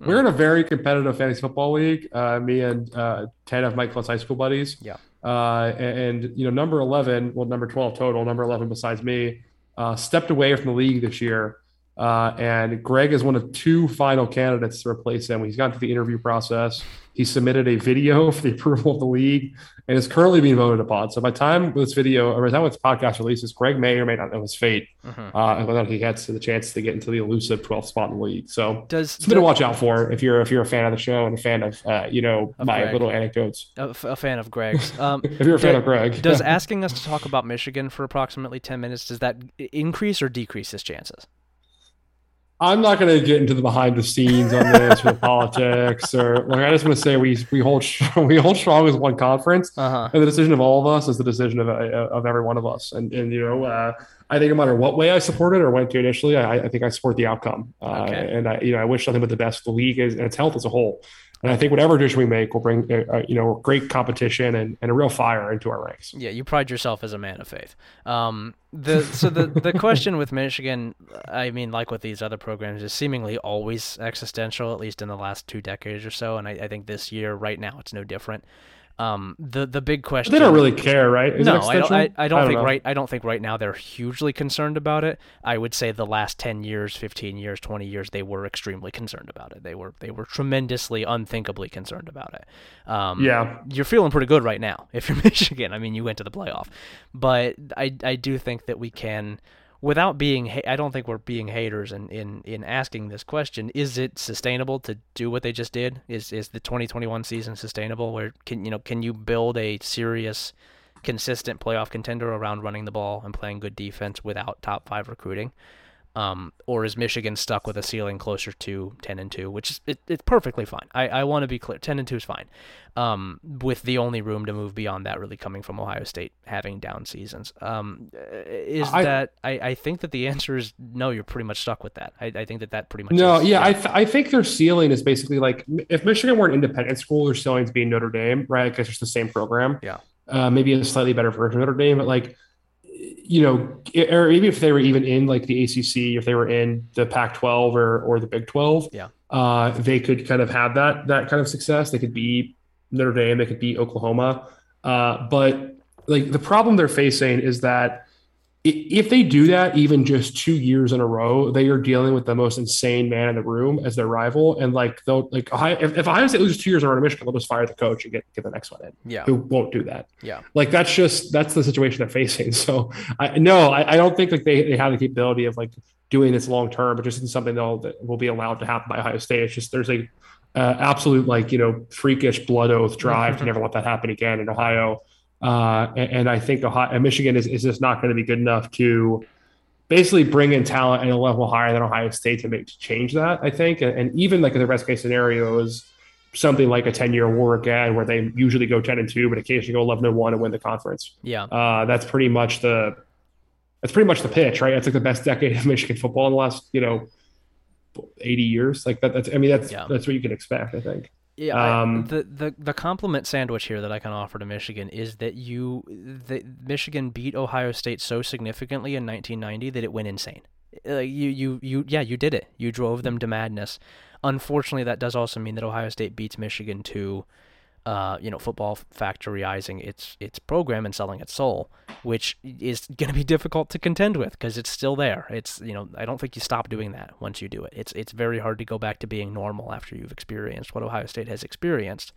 we're in a very competitive fantasy football league. Uh, me and uh, ten of my Close high school buddies. Yeah. Uh, and, and, you know, number eleven, well, number twelve total, number eleven besides me, uh, stepped away from the league this year Uh, and Greg is one of two final candidates to replace him. He's gotten through the interview process. He submitted a video [laughs] for the approval of the league and is currently being voted upon. So by the time this video or by the time this podcast releases, Greg may or may not know his fate, mm-hmm. uh, and whether he gets the chance to get into the elusive 12th spot in the league. So does something does, to watch out for if you're if you're a fan of the show and a fan of uh, you know my Greg. little anecdotes. A, a fan of Greg's. [laughs] Um, if you're a fan of Greg, [laughs] does asking us to talk about Michigan for approximately 10 minutes does that increase or decrease his chances? I'm not going to get into the behind the scenes on this with [laughs] politics or like I just want to say we we hold [laughs] we hold strong as one conference, uh-huh. and the decision of all of us is the decision of of every one of us. And and you know, uh, I think no matter what way I supported or went to initially, I, I think I support the outcome. Uh, okay. And I you know I wish nothing but the best for the league and its health as a whole. And I think whatever decision we make will bring, uh, uh, you know, great competition and, and a real fire into our ranks. Yeah, you pride yourself as a man of faith. Um, the so the the question with Michigan, I mean, like with these other programs, is seemingly always existential, at least in the last two decades or so. And I, I think this year, right now, it's no different. Um, the the big question. They don't really care, right? Is no, I don't. I, I don't I think right. I don't think right now they're hugely concerned about it. I would say the last ten years, fifteen years, twenty years, they were extremely concerned about it. They were they were tremendously, unthinkably concerned about it. Um, yeah, you're feeling pretty good right now if you're [laughs] Michigan. I mean, you went to the playoff, but I I do think that we can without being I don't think we're being haters in, in, in asking this question. Is it sustainable to do what they just did? Is is the 2021 season sustainable? Where can you know can you build a serious, consistent playoff contender around running the ball and playing good defense without top five recruiting? Um, or is Michigan stuck with a ceiling closer to 10 and 2, which is it, it's perfectly fine. I, I want to be clear 10 and 2 is fine. Um, with the only room to move beyond that really coming from Ohio State having down seasons. Um, is I, that I, I think that the answer is no, you're pretty much stuck with that. I, I think that that pretty much No, is, yeah, yeah, I, th- I think their ceiling is basically like if Michigan were an independent school, their ceiling is being Notre Dame, right? Because it's the same program. Yeah. Uh, maybe a slightly better version of Notre Dame, but like you know, or maybe if they were even in like the ACC, if they were in the Pac-12 or or the Big 12, yeah, uh, they could kind of have that that kind of success. They could be Notre Dame, they could be Oklahoma, uh, but like the problem they're facing is that if they do that even just two years in a row, they are dealing with the most insane man in the room as their rival. And like they'll like if, if Ohio State loses two years in a row to Michigan, they'll just fire the coach and get get the next one in. Yeah, who won't do that. Yeah, like that's just that's the situation they're facing. [laughs] So I no, I, I don't think like they, they have the capability of like doing this long term, but just something they'll that will be allowed to happen by Ohio State. It's just there's a uh, absolute like you know freakish blood oath drive to never let that happen again in Ohio. Uh, and, and, I think Ohio, Michigan is, is just not going to be good enough to basically bring in talent at a level higher than Ohio State to make to change that. I think, and, and even like the best case scenario is something like a 10 year war again, where they usually go 10 and 2, but occasionally go 11 and 1 and win the conference. Yeah. Uh, that's pretty much the, that's pretty much the pitch, right? It's like the best decade of [laughs] Michigan football in the last, you know, 80 years. Like that, that's, I mean, that's, yeah. that's what you can expect, I think. Yeah, um, I, the the the compliment sandwich here that I can offer to Michigan is that you that Michigan beat Ohio State so significantly in 1990 that it went insane. Uh, you you you yeah, you did it. You drove them to madness. Unfortunately, that does also mean that Ohio State beats Michigan to uh, you know, football factoryizing its its program and selling its soul, which is going to be [laughs] difficult to contend with because it's still there. It's you know, I don't think you stop doing that once you do it. It's it's very hard to go back to being normal after you've experienced what Ohio State has experienced,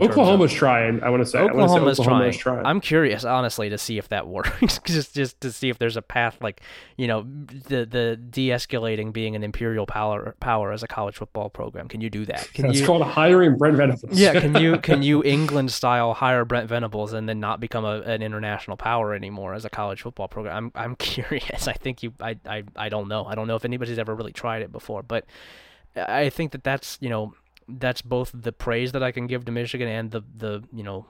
Oklahoma's of, trying. I want to say Oklahoma's, say Oklahoma's trying. trying. I'm curious, honestly, to see if that [laughs] works. just just to see if there's a path like you know the the de-escalating being an imperial power power as a college football program. Can you do that? Can you, called hiring Brent Venables. yeah. Can you [laughs] can you England style hire Brent Venables and then not become a, an international power anymore as a college football program? I'm I'm [laughs] curious. I think you. I I I don't know. I don't know if anybody's ever really tried it before, but. I think that that's you know that's both the praise that I can give to Michigan and the the you know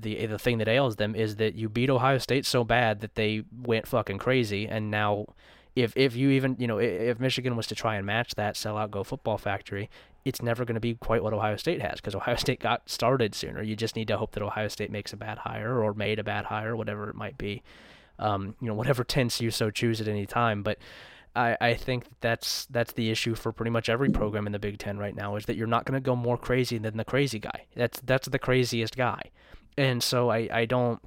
the the thing that ails them is that you beat Ohio State so bad that they went fucking crazy. And now if if you even you know if Michigan was to try and match that sell out go football factory it's never going to be quite what Ohio State has because Ohio [laughs] State got started sooner. You just need to hope that Ohio State makes a bad hire or made a bad hire whatever it might be. Um, you know whatever tense you so choose at any time. But I, I think that's that's the issue for pretty much every program in the Big Ten right now is that you're not going to go more crazy than the crazy guy. That's that's the craziest guy, and so I, I don't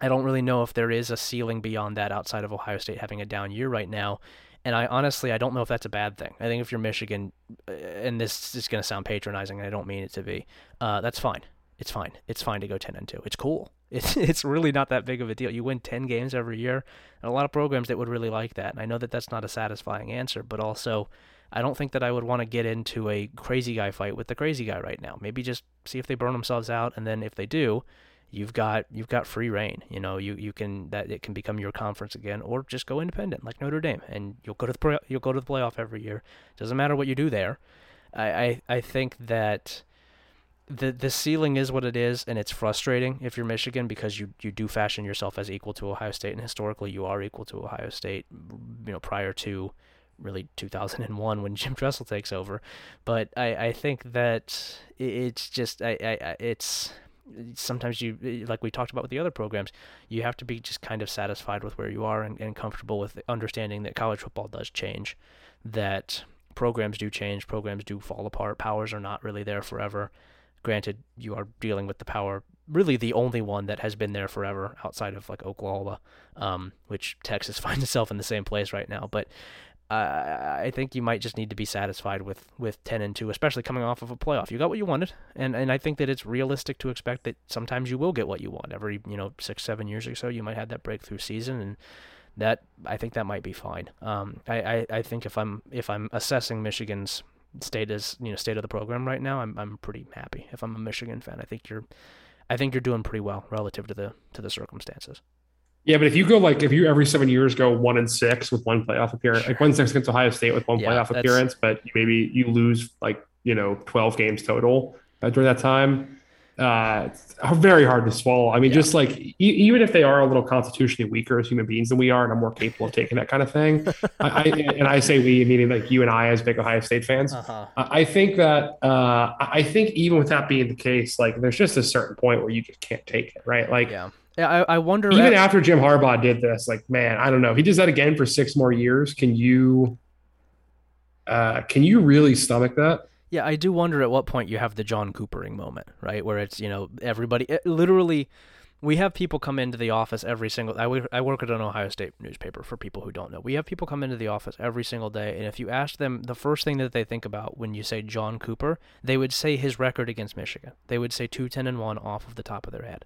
I don't really know if there is a ceiling beyond that outside of Ohio State having a down year right now. And I honestly, I don't know if that's a bad thing. I think if you're Michigan, uh, and this is going to sound patronizing, and I don't mean it to be, uh, that's fine. It's fine. It's fine to go 10 and 2. It's cool. It's [laughs] it's really not that big of a deal. You win 10 games every year, and a lot of programs that would really like that. And I know that that's not a satisfying answer, but also I don't think that I would want to get into a crazy guy fight with the crazy guy right now. Maybe just see if they burn themselves out, and then if they do, you've got you've got free rein. You know, you you can that it can become your conference again, or just go independent like Notre Dame, and you'll go to the you'll go to the playoff every year. Doesn't matter what you do there. I I, I think that the the ceiling is what it is, and it's frustrating if you're Michigan because you you do fashion yourself as equal to Ohio State, and historically you are equal to Ohio State. You know, prior to really 2001 when [laughs] Jim Tressel takes over, but I I think that it's just I I it's sometimes you like we talked about with the other programs you have to be just kind of satisfied with where you are and, and comfortable with understanding that college football does change that programs do change programs do fall apart powers are not really there forever Granted, you are dealing with the power, really the only one that has been there forever outside of like Oklahoma, um, which Texas [laughs] finds itself in the same place right now. But uh, I think you might just need to be satisfied with, with 10 and 2, especially coming off of a playoff. You got what you wanted, and, and I think that it's realistic to expect that sometimes you will get what you want. Every, you know, six, seven years or so, you might have that breakthrough season, and that I think that might be fine. Um, I, I, I think if I'm if I'm assessing Michigan's state is you know state of the program right now, I'm I'm pretty happy. If I'm a Michigan fan, I think you're, I think you're doing pretty well relative to the to the circumstances. Yeah, but if you go like if you every seven years go one and six with one playoff appearance, like one six against Ohio State with one yeah, playoff appearance, but maybe you lose like you know twelve games total uh, during that time uh, very hard to swallow. I mean, yeah. just like e- even if they are a little constitutionally weaker as human beings than we are, and I'm more capable of taking that kind of thing. [laughs] I, I, and I say we, meaning like you and I, as big Ohio State fans. Uh-huh. I think that uh, I think even with that being the case, like there's just a certain point where you just can't take it, right? Like, yeah. Yeah, I, I wonder. Even at, after Jim Harbaugh did this, like, man, I don't know. If he does that again for six more years, can you, uh, can you really stomach that? Yeah, I do wonder at what point you have the John Coopering moment, right? Where it's, you know, everybody it, literally we have people come into the office every single I, I work at an Ohio State newspaper for people who don't know. We have people come into the office every single day and if you ask them the first thing that they think about when you say John Cooper, they would say his record against Michigan. They would say 210 and 1 off of the top of their head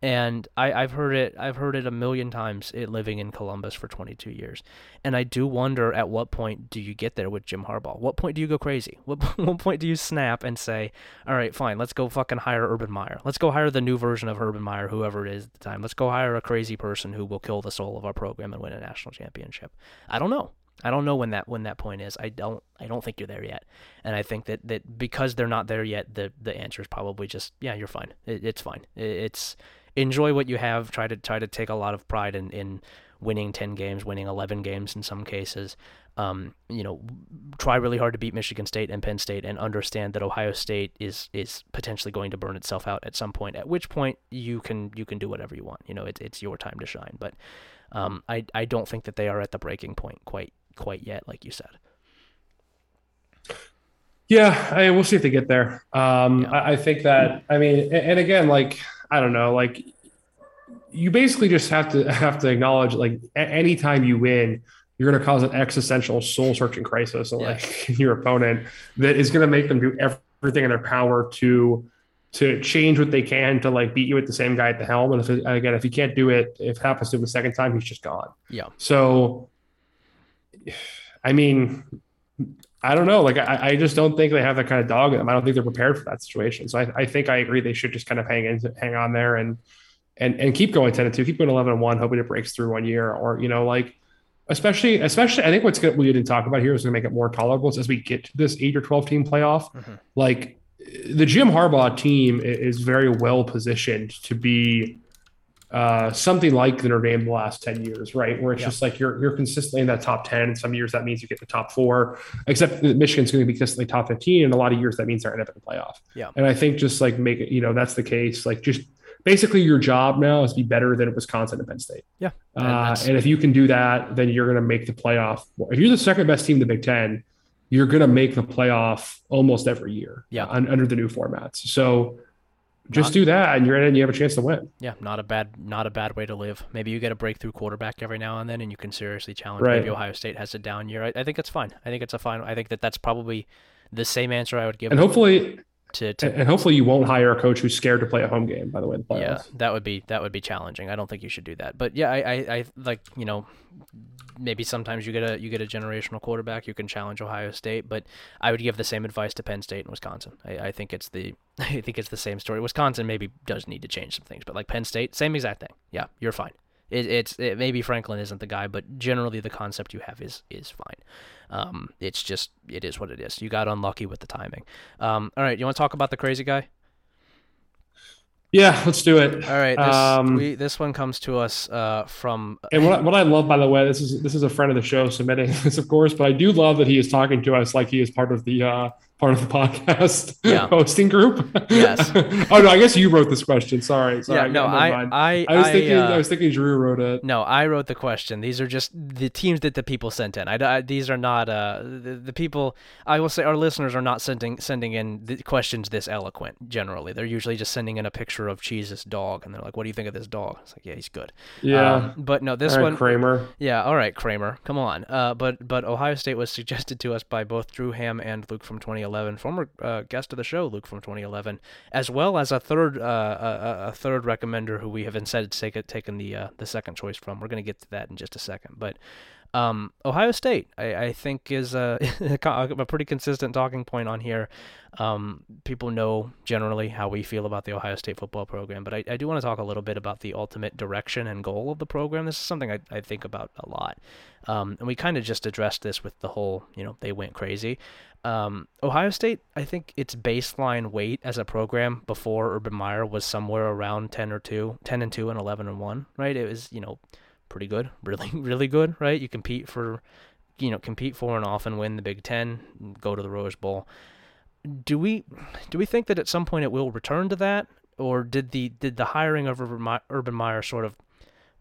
and I, I've heard it I've heard it a million times it living in Columbus for 22 years. And I do wonder at what point do you get there with Jim Harbaugh? What point do you go crazy? [laughs] What, what point do you snap and say all right fine let's go fucking hire Urban Meyer. Let's go hire the new version of Urban Meyer whoever it is at the time. Let's go hire a crazy person who will kill the soul of our program and win a national championship. I don't know. I don't know when that when that point is. I don't I don't think you're there yet, and I think that, that because they're not there yet, the the answer is probably just yeah, you're fine. It, it's fine. It, it's enjoy what you have. Try to try to take a lot of pride in, in winning 10 games, winning 11 games in some cases. Um, you know, try really hard to beat Michigan State and Penn State, and understand that Ohio State is is potentially going to burn itself out at some point. At which point you can you can do whatever you want. You know, it's it's your time to shine. But um, I I don't think that they are at the breaking point quite quite yet, like you said. Yeah, I mean, we'll see if they get there. Um, yeah. I, I, think that I mean, and, and again, like I don't know, like you basically just have to have to acknowledge like anytime you win, you're going to cause an existential soul searching crisis in, like [laughs] your opponent that is going to make them do everything in their power to to change what they can to like beat you with the same guy at the helm. And if it, again, if he can't do it, if it happens to him the second time, he's just gone. Yeah. So, I mean, I don't know. Like, I, I, just don't think they have that kind of dog in them. I don't think they're prepared for that situation. So I, I think I agree. They should just kind of hang in, hang on there and, and, and keep going 10 and 2, keep going 11 and 1, hoping it breaks through one year or, you know, like, especially, especially, I think what's good, we didn't talk about here is going to make it more tolerable as we get to this eight or 12 team playoff. Mm-hmm. Like, the Jim Harbaugh team is very well positioned to be uh, something like the Notre Dame the last 10 years, right? Where it's yeah. just like you're you're consistently in that top 10. And some years that means you get the top four, except that Michigan's going to be consistently top 15. And a lot of years that means they're end up in the playoff. Yeah. And I think just like make it, you know, that's the case. Like just basically your job now is to be better than Wisconsin and Penn State. Yeah. Uh, and if you can do that, then you're going to make the playoff. If you're the second best team in the Big Ten, you're going to make the playoff almost every year. Yeah. under the new formats. So Just Not- do that, and you're in, and you have a chance to win. Yeah, not a bad not a bad way to live. Maybe you get a breakthrough quarterback every now and then, and you can seriously challenge. Right. Maybe Ohio State has a down year. I, I think it's fine. I think it's a fine. I think that that's probably the same answer I would give And hopefully, to, to and hopefully, you won't hire a coach who's scared to play a home game. By the way, the playoffs. yeah. That would be that would be challenging. I don't think you should do that. But yeah, I, I, I like you know maybe sometimes you get a you get a generational quarterback you can challenge Ohio State, but I would give the same advice to Penn State and Wisconsin. I, I think it's the [laughs] I think it's the same story. Wisconsin maybe does need to change some things, but like Penn State, same exact thing. Yeah, you're fine. It, it's it, maybe Franklin isn't the guy, but generally the concept you have is is fine. Um, it's just it is what it is. You got unlucky with the timing. Um, all right, you want to talk about the crazy guy? Yeah, let's do it. All right, this Um, we, this one comes to us uh, from And what, I- what I love, by the way, this is this is a friend of the show submitting [laughs] this, of course, but I do love that he is talking to us like he is part of the uh, part of the podcast [laughs] Yeah. hosting group. Yes. [laughs] oh no, I guess you wrote this question. Sorry. Sorry. yeah. No, I. I I was thinking. uh, I was thinking Drew wrote it. No, I wrote the question. These are just the teams that the people sent in. I, I- these are not uh, the, the people. I will say our listeners are not sending sending in the questions this eloquent. Generally, they're usually just sending in a picture of Cheese's dog, and they're like, "What do you think of this dog?" It's like, "Yeah, he's good." Yeah. Um, but no, this right, one. Kramer. Yeah, all right, Kramer, come on. Uh, but but Ohio State was suggested to us by both Drew Ham and Luke from 2011, former uh, guest of the show, Luke from 2011, as well as a third uh, a, a- third recommender who we have instead take, taken the uh, the second choice from. We're gonna get to that in just a second, but. Um, Ohio State, I, I think, is a, [laughs] a pretty consistent talking point on here. Um, people know generally how we feel about the Ohio State football program, but I, I do want to talk a little bit about the ultimate direction and goal of the program. This is something I, I think about a lot. Um, and we kind of just addressed this with the whole, you know, they went crazy. Um, Ohio State, I think its baseline weight as a program before Urban Meyer was somewhere around 10 or 2, 10 and 2 and 11 and 1, right? It was, you know, pretty good, [laughs] really, really good, right? You compete for, you know, compete for and often win the Big Ten, go to the Rose Bowl. Do we, do we think that at some point it will return to that, or did the did the hiring of Urban Meyer sort of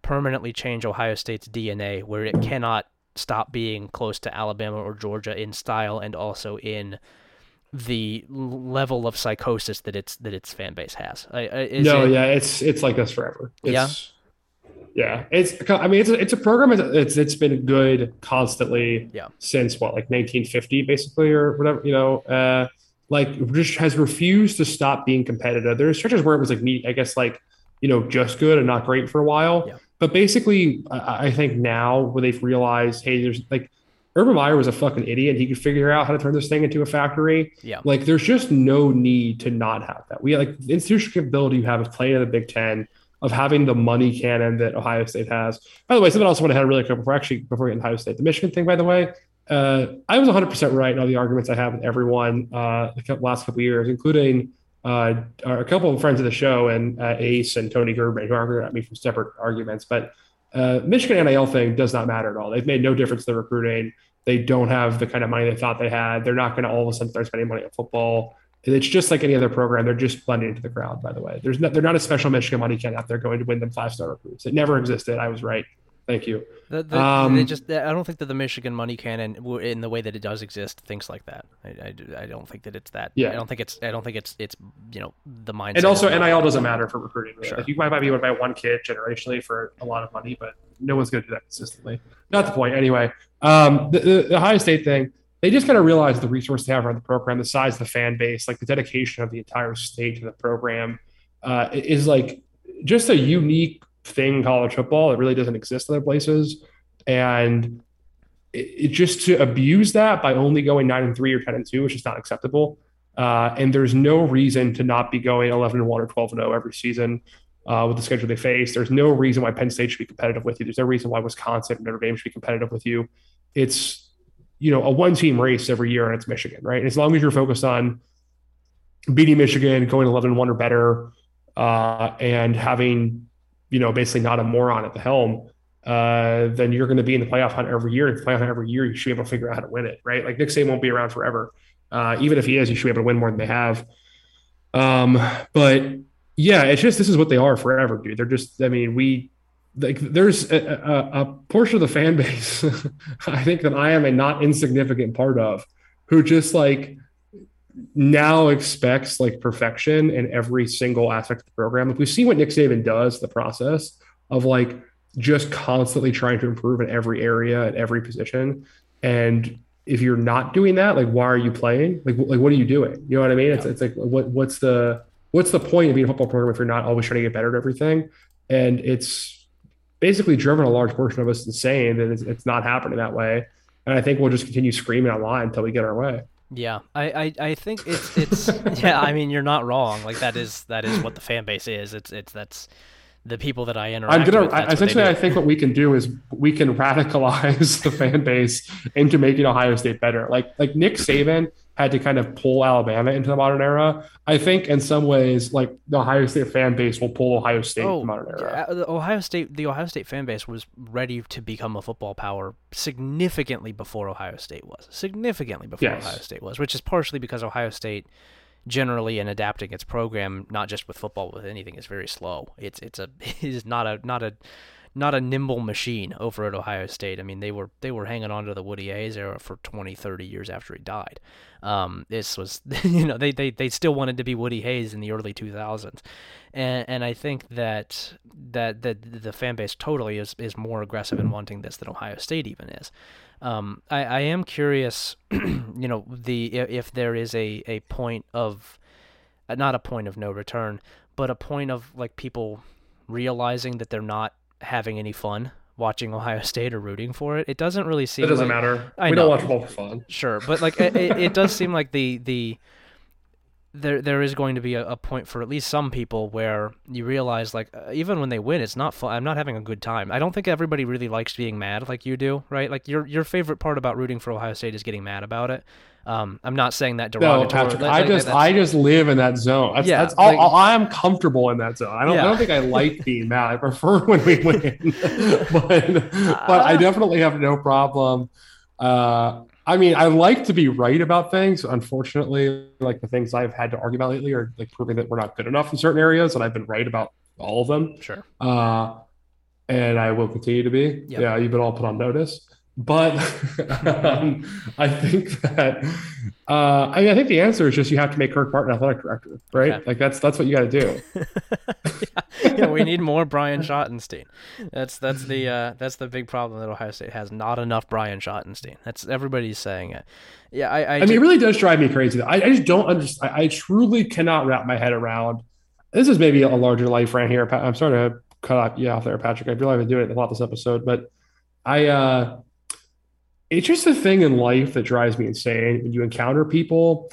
permanently change Ohio State's DNA, where it cannot stop being close to Alabama or Georgia in style and also in the level of psychosis that its that its fan base has? Is no, it- yeah, it's it's like this forever. Yeah? It's, yeah, it's. I mean, it's a, it's a program. that's- It's it's been good constantly. Yeah. Since what, like 1950, basically, or whatever. You know, uh, like just has refused to stop being competitive. There are stretches where it was like me, I guess, like you know, just good and not great for a while. Yeah. But basically, I, I think now where they've realized, hey, there's like Urban Meyer was a fucking idiot. He could figure out how to turn this thing into a factory. Yeah. Like there's just no need to not have that. We like the institutional capability you have of playing in the Big Ten, of having the money cannon that Ohio State has. By the way, something else I want to have really quick before actually before we get into Ohio State. The Michigan thing, by the way, uh, I was 100% right in all the arguments I have with everyone uh, the last couple of years, including uh, a couple of friends of the show and uh, Ace and Tony Gerben, who argued at me from separate arguments. But uh, Michigan NIL thing does not matter at all. They've made no difference to the recruiting. They don't have the kind of money they thought they had. They're not going to all of a sudden start spending money on football. It's just like any other program. They're just blending into the crowd. By the way, there's no, they're not a special Michigan money can out there going to win them five star recruits. It never existed. I was right. Thank you. The, the, Um, they just I don't think that the Michigan money cannon in the way that it does exist thinks like that. I, I, I don't think that it's that. Yeah. I don't think it's I don't think it's it's you know the mindset. And also, NIL doesn't matter for recruiting. Really. Sure. Like you might, might be able to buy one kid generationally for a lot of money, but no one's going to do that consistently. Not the point. Anyway, um, the, the, the Ohio State thing, they just kind of realize the resource they have around the program, the size of the fan base, like the dedication of the entire state to the program uh, is like just a unique thing college football. It really doesn't exist other places. And it, it just to abuse that by only going nine and three or 10 and two which is not acceptable. Uh, and there's no reason to not be going 11 and 1 or 12 and 0 every season uh, with the schedule they face. There's no reason why Penn State should be competitive with you. There's no reason why Wisconsin and Notre Dame should be competitive with you. It's, you know, a one team race every year and it's Michigan, right? And as long as you're focused on beating Michigan, going 11 and 1 or better, uh, and having, you know, basically not a moron at the helm, uh, then you're going to be in the playoff hunt every year. If the playoff hunt every year, you should be able to figure out how to win it, right? Like Nick Saban won't be around forever. Uh, even if he is, you should be able to win more than they have. Um, but yeah, it's just this is what they are forever, dude. They're just, I mean, we like there's a, a, a portion of the fan [laughs] base, I think that I am a not insignificant part of, who just like now expects like perfection in every single aspect of the program. Like we see what Nick Saban does, the process of like just constantly trying to improve in every area at every position. And if you're not doing that, like why are you playing? Like like what are you doing? You know what I mean? Yeah. It's it's like what what's the what's the point of being a football program if you're not always trying to get better at everything? And it's basically driven a large portion of us insane that it's, it's not happening that way. And I think we'll just continue screaming online until we get our way. Yeah, I, I, I think it's it's [laughs] yeah. I mean, you're not wrong. Like that is that is what the fan base is. It's it's that's the people that I interact. I'm gonna with, I, essentially. I think what we can do is we can radicalize [laughs] the fan base into making Ohio State better. Like like Nick Saban had to kind of pull Alabama into the modern era. I think in some ways, like the Ohio State fan base will pull Ohio State oh, into the modern era. Yeah, the Ohio State, the Ohio State fan base was ready to become a football power significantly before Ohio State was. Significantly before yes. Ohio State was, which is partially because Ohio State generally in adapting its program, not just with football, with anything, is very slow. It's it's a [laughs] it is not a not a not a nimble machine over at Ohio State. I mean, they were they were hanging on to the Woody Hayes era for 20, 30 years after he died. Um, this was, [laughs] you know, they, they, they still wanted to be Woody Hayes in the early 2000s, and and I think that that that the fan base totally is is more aggressive in wanting this than Ohio State even is. Um, I, I am curious, [clears throat] you know, the if there is a, a point of, not a point of no return, but a point of like people realizing that they're not having any fun watching Ohio State or rooting for it. It doesn't really seem. It doesn't like, matter. I we know. don't watch football for fun. Sure, but like it, it, does seem like the the there there is going to be a, a, point for at least some people where you realize like uh, even when they win it's not fun i'm not having a good time i don't think everybody really likes being mad like you do right like your your favorite part about rooting for ohio state is getting mad about it um, I'm not saying that derogatory. No, Patrick, I just I just live in that zone. That's, yeah, that's all, all, I am comfortable in that zone. I don't yeah. I don't think I like [laughs] being mad. I prefer when we win, [laughs] but but I definitely have no problem uh, I mean, I like to be right about things. Unfortunately, like the things I've had to argue about lately are like proving that we're not good enough in certain areas, and I've been right about all of them. Sure. Uh, and I will continue to be. Yep. Yeah, you've been all put on notice. But [laughs] um, I think that uh, I, mean, I think the answer is just you have to make Kirk Martin athletic director, right? Okay. Like that's that's what you got to do. yeah. [laughs] yeah, we need more Brian Schottenstein. That's that's the uh, that's the big problem that Ohio State has. Not enough Brian Schottenstein. That's everybody's saying it. Yeah, I. I, I mean, it really does drive me crazy. I, I just don't understand. I, I truly cannot wrap my head around. This is maybe a larger life rant here. I'm sorry to cut you off there, Patrick. I feel like been doing it a lot this episode, but I. uh it's just a thing in life that drives me insane when you encounter people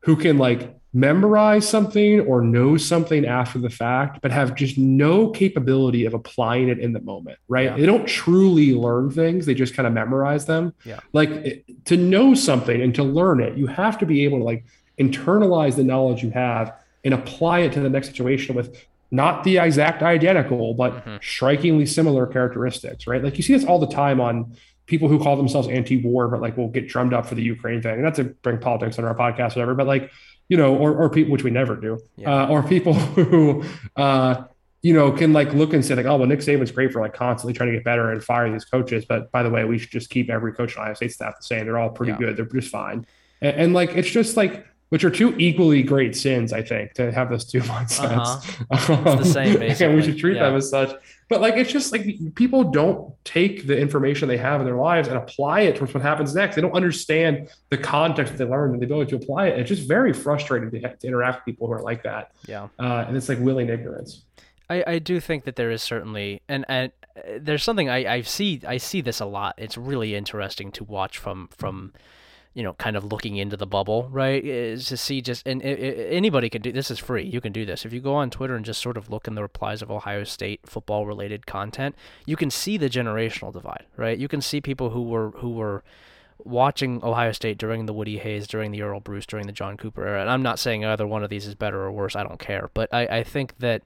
who can like memorize something or know something after the fact, but have just no capability of applying it in the moment, right? Yeah. They don't truly learn things, they just kind of memorize them. Yeah. Like to know something and to learn it, you have to be able to like internalize the knowledge you have and apply it to the next situation with not the exact identical, but mm-hmm. strikingly similar characteristics, right? Like you see this all the time on people who call themselves anti-war, but like will get drummed up for the Ukraine thing. And not to bring politics on our podcast, whatever, but like, you know, or, or people, which we never do, yeah. uh, or people [laughs] who, uh, you know, can like look and say like, oh, well, Nick Saban's great for like constantly trying to get better and fire these coaches. But by the way, we should just keep every coach on Ohio State staff the same. They're all pretty yeah. good. They're just fine. And, and, like, it's just like, which are two equally great sins, I think, to have those two [laughs] mindsets. Uh-huh. Um, the same, basically. [laughs] and we should treat yeah. them as such. But like, it's just like people don't take the information they have in their lives and apply it towards what happens next. They don't understand the context that they learned and the ability to apply it. It's just very frustrating to, to interact with people who are like that. Yeah. Uh, and it's like willing ignorance. I, I do think that there is certainly and and uh, there's something I, I see I see this a lot. It's really interesting to watch from from you know, kind of looking into the bubble, right? Is to see just and it, it, anybody can do this is free. You can do this if you go on Twitter and just sort of look in the replies of Ohio State football related content. You can see the generational divide, right? You can see people who were who were watching Ohio State during the Woody Hayes, during the Earle Bruce, during the John Cooper era. And I'm not saying either one of these is better or worse. I don't care, but I I think that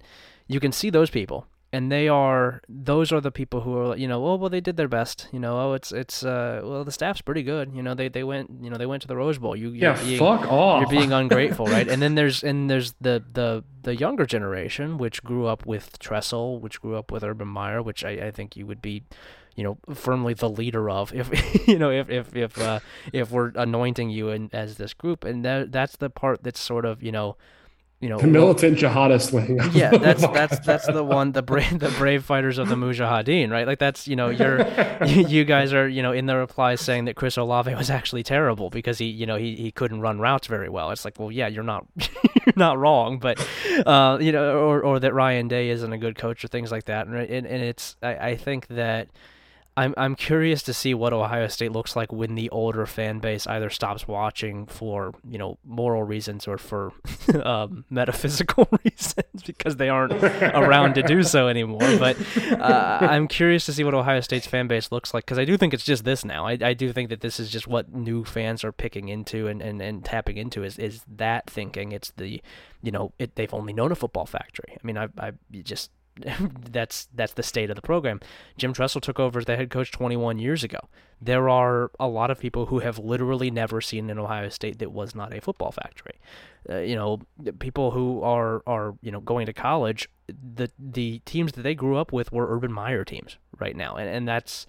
you can see those people and they are those are the people who are you know oh well they did their best you know oh it's it's uh well the staff's pretty good you know they they went you know they went to the Rose Bowl. You yeah being, fuck off. you're being [laughs] ungrateful right? And then there's and there's the the the younger generation which grew up with Tressel which grew up with Urban Meyer which I, I think you would be you know firmly the leader of if [laughs] you know if if if uh, if we're anointing you in, as this group. And that that's the part that's sort of you know you know the militant jihadist wing. Yeah, that's [laughs] that's that's the one the brave the brave fighters of the Mujahideen, right? Like that's you know you're [laughs] you guys are you know in the replies saying that Chris Olave was actually terrible because he you know he, he couldn't run routes very well. It's like well yeah you're not [laughs] you're not wrong, but uh, you know or or that Ryan Day isn't a good coach or things like that, and and, and it's I, I think that I'm I'm curious to see what Ohio State looks like when the older fan base either stops watching for you know moral reasons or for [laughs] um, metaphysical [laughs] reasons because they aren't around to do so anymore. But uh, I'm curious to see what Ohio State's fan base looks like because I do think it's just this now. I, I do think that this is just what new fans are picking into and, and, and tapping into is is that thinking. It's the you know it, they've only known a football factory. I mean I I just [laughs] that's that's the state of the program. Jim Tressel took over as the head coach 21 years ago. There are a lot of people who have literally never seen an Ohio State that was not a football factory. Uh, you know, people who are are you know going to college, the the teams that they grew up with were Urban Meyer teams right now, and and that's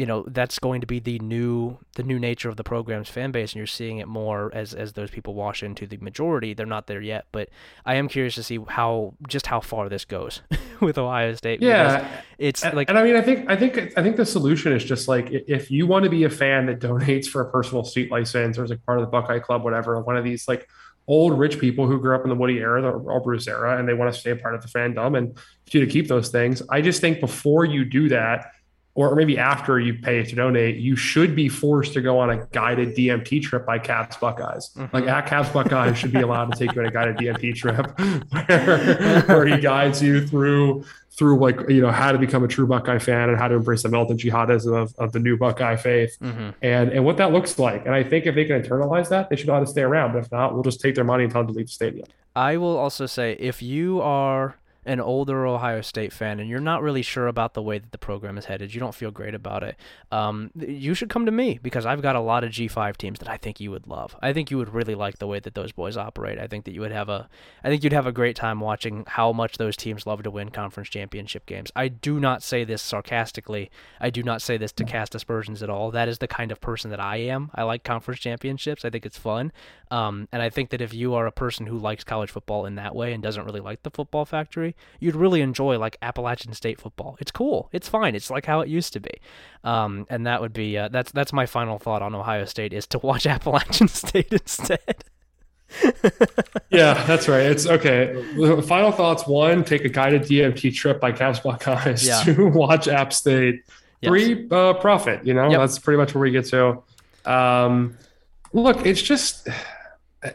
you know that's going to be the new the new nature of the program's fan base and you're seeing it more as as those people wash into the majority they're not there yet but i am curious to see how just how far this goes [laughs] with ohio state yeah it's and, like and i mean i think i think i think the solution is just like if you want to be a fan that donates for a personal seat license or is like part of the buckeye club whatever one of these like old rich people who grew up in the Woody era, the Earle Bruce era, and they want to stay a part of the fandom and to keep those things. I just think before you do that, or maybe after you pay to donate, you should be forced to go on a guided DMT trip by Caps Buckeyes. Mm-hmm. Like at Caps Buckeyes should be allowed to take you on a guided DMT trip [laughs] where, [laughs] where he guides you through through like you know how to become a true Buckeye fan and how to embrace the militant jihadism of, of the new Buckeye faith mm-hmm. and and what that looks like. And I think if they can internalize that, they should know how to stay around. But if not, we'll just take their money and tell them to leave the stadium. I will also say if you are an older Ohio State fan and you're not really sure about the way that the program is headed, you don't feel great about it, um, you should come to me because I've got a lot of G5 teams that I think you would love. I think you would really like the way that those boys operate. I think that you would have a, I think you'd have a great time watching how much those teams love to win conference championship games. I do not say this sarcastically. I do not say this to cast aspersions at all. That is the kind of person that I am. I like conference championships. I think it's fun. Um, and I think that if you are a person who likes college football in that way and doesn't really like the football factory, you'd really enjoy like Appalachian State football. It's cool. It's fine. It's like how it used to be. Um, and that would be uh, that's that's my final thought on Ohio State is to watch [laughs] Appalachian State instead. [laughs] yeah, that's right. It's okay. Final thoughts: one, take a guided DMT trip by Caps Buckeyes. Yeah. Two, [laughs] watch App State. Yes. Three, uh, profit. You know, yep. that's pretty much where we get to. Um, look, it's just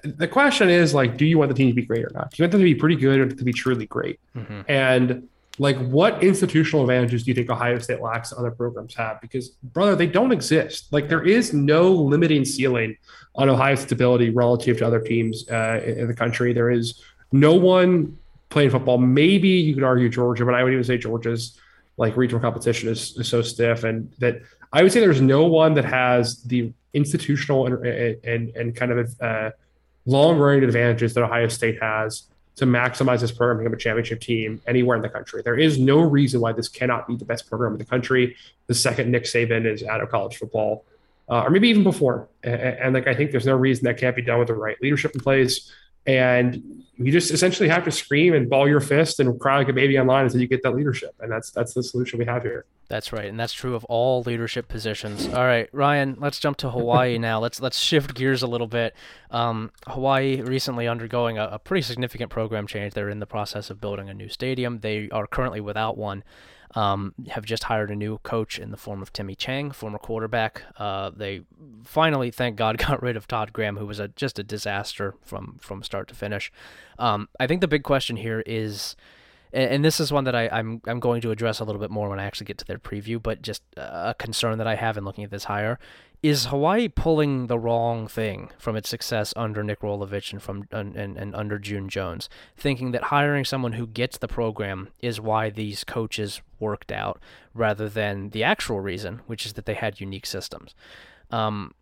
the question is like, do you want the team to be great or not? Do you want them to be pretty good or to be truly great? Mm-hmm. And like, what institutional advantages do you think Ohio State lacks other programs have? Because, brother, they don't exist. Like, there is no limiting ceiling on Ohio State's ability relative to other teams uh, in the country. There is no one playing football. Maybe you could argue Georgia, but I would even say Georgia's like regional competition is, is so stiff, and that I would say there's no one that has the institutional and and, and kind of uh, long range advantages that Ohio State has to maximize this program, become a championship team anywhere in the country. There is no reason why this cannot be the best program in the country. The second Nick Saban is out of college football, uh, or maybe even before. And, and, like I think there's no reason that can't be done with the right leadership in place. And you just essentially have to scream and ball your fist and cry like a baby online until you get that leadership. And that's that's the solution we have here. That's right, and that's true of all leadership positions. All right, Ryan, let's jump to Hawaii [laughs] now. Let's let's shift gears a little bit. Um, Hawaii recently undergoing a, a pretty significant program change. They're in the process of building a new stadium. They are currently without one um, have just hired a new coach in the form of Timmy Chang, former quarterback. Uh, they finally, thank God, [laughs] got rid of Todd Graham, who was a, just a disaster from from start to finish. Um, I think the big question here is, and, and this is one that I, I'm I'm going to address a little bit more when I actually get to their preview, but just a concern that I have in looking at this hire is Hawaii pulling the wrong thing from its success under Nick Rolovich and from and, and, under June Jones, thinking that hiring someone who gets the program is why these coaches worked out, rather than the actual reason, which is that they had unique systems. Um,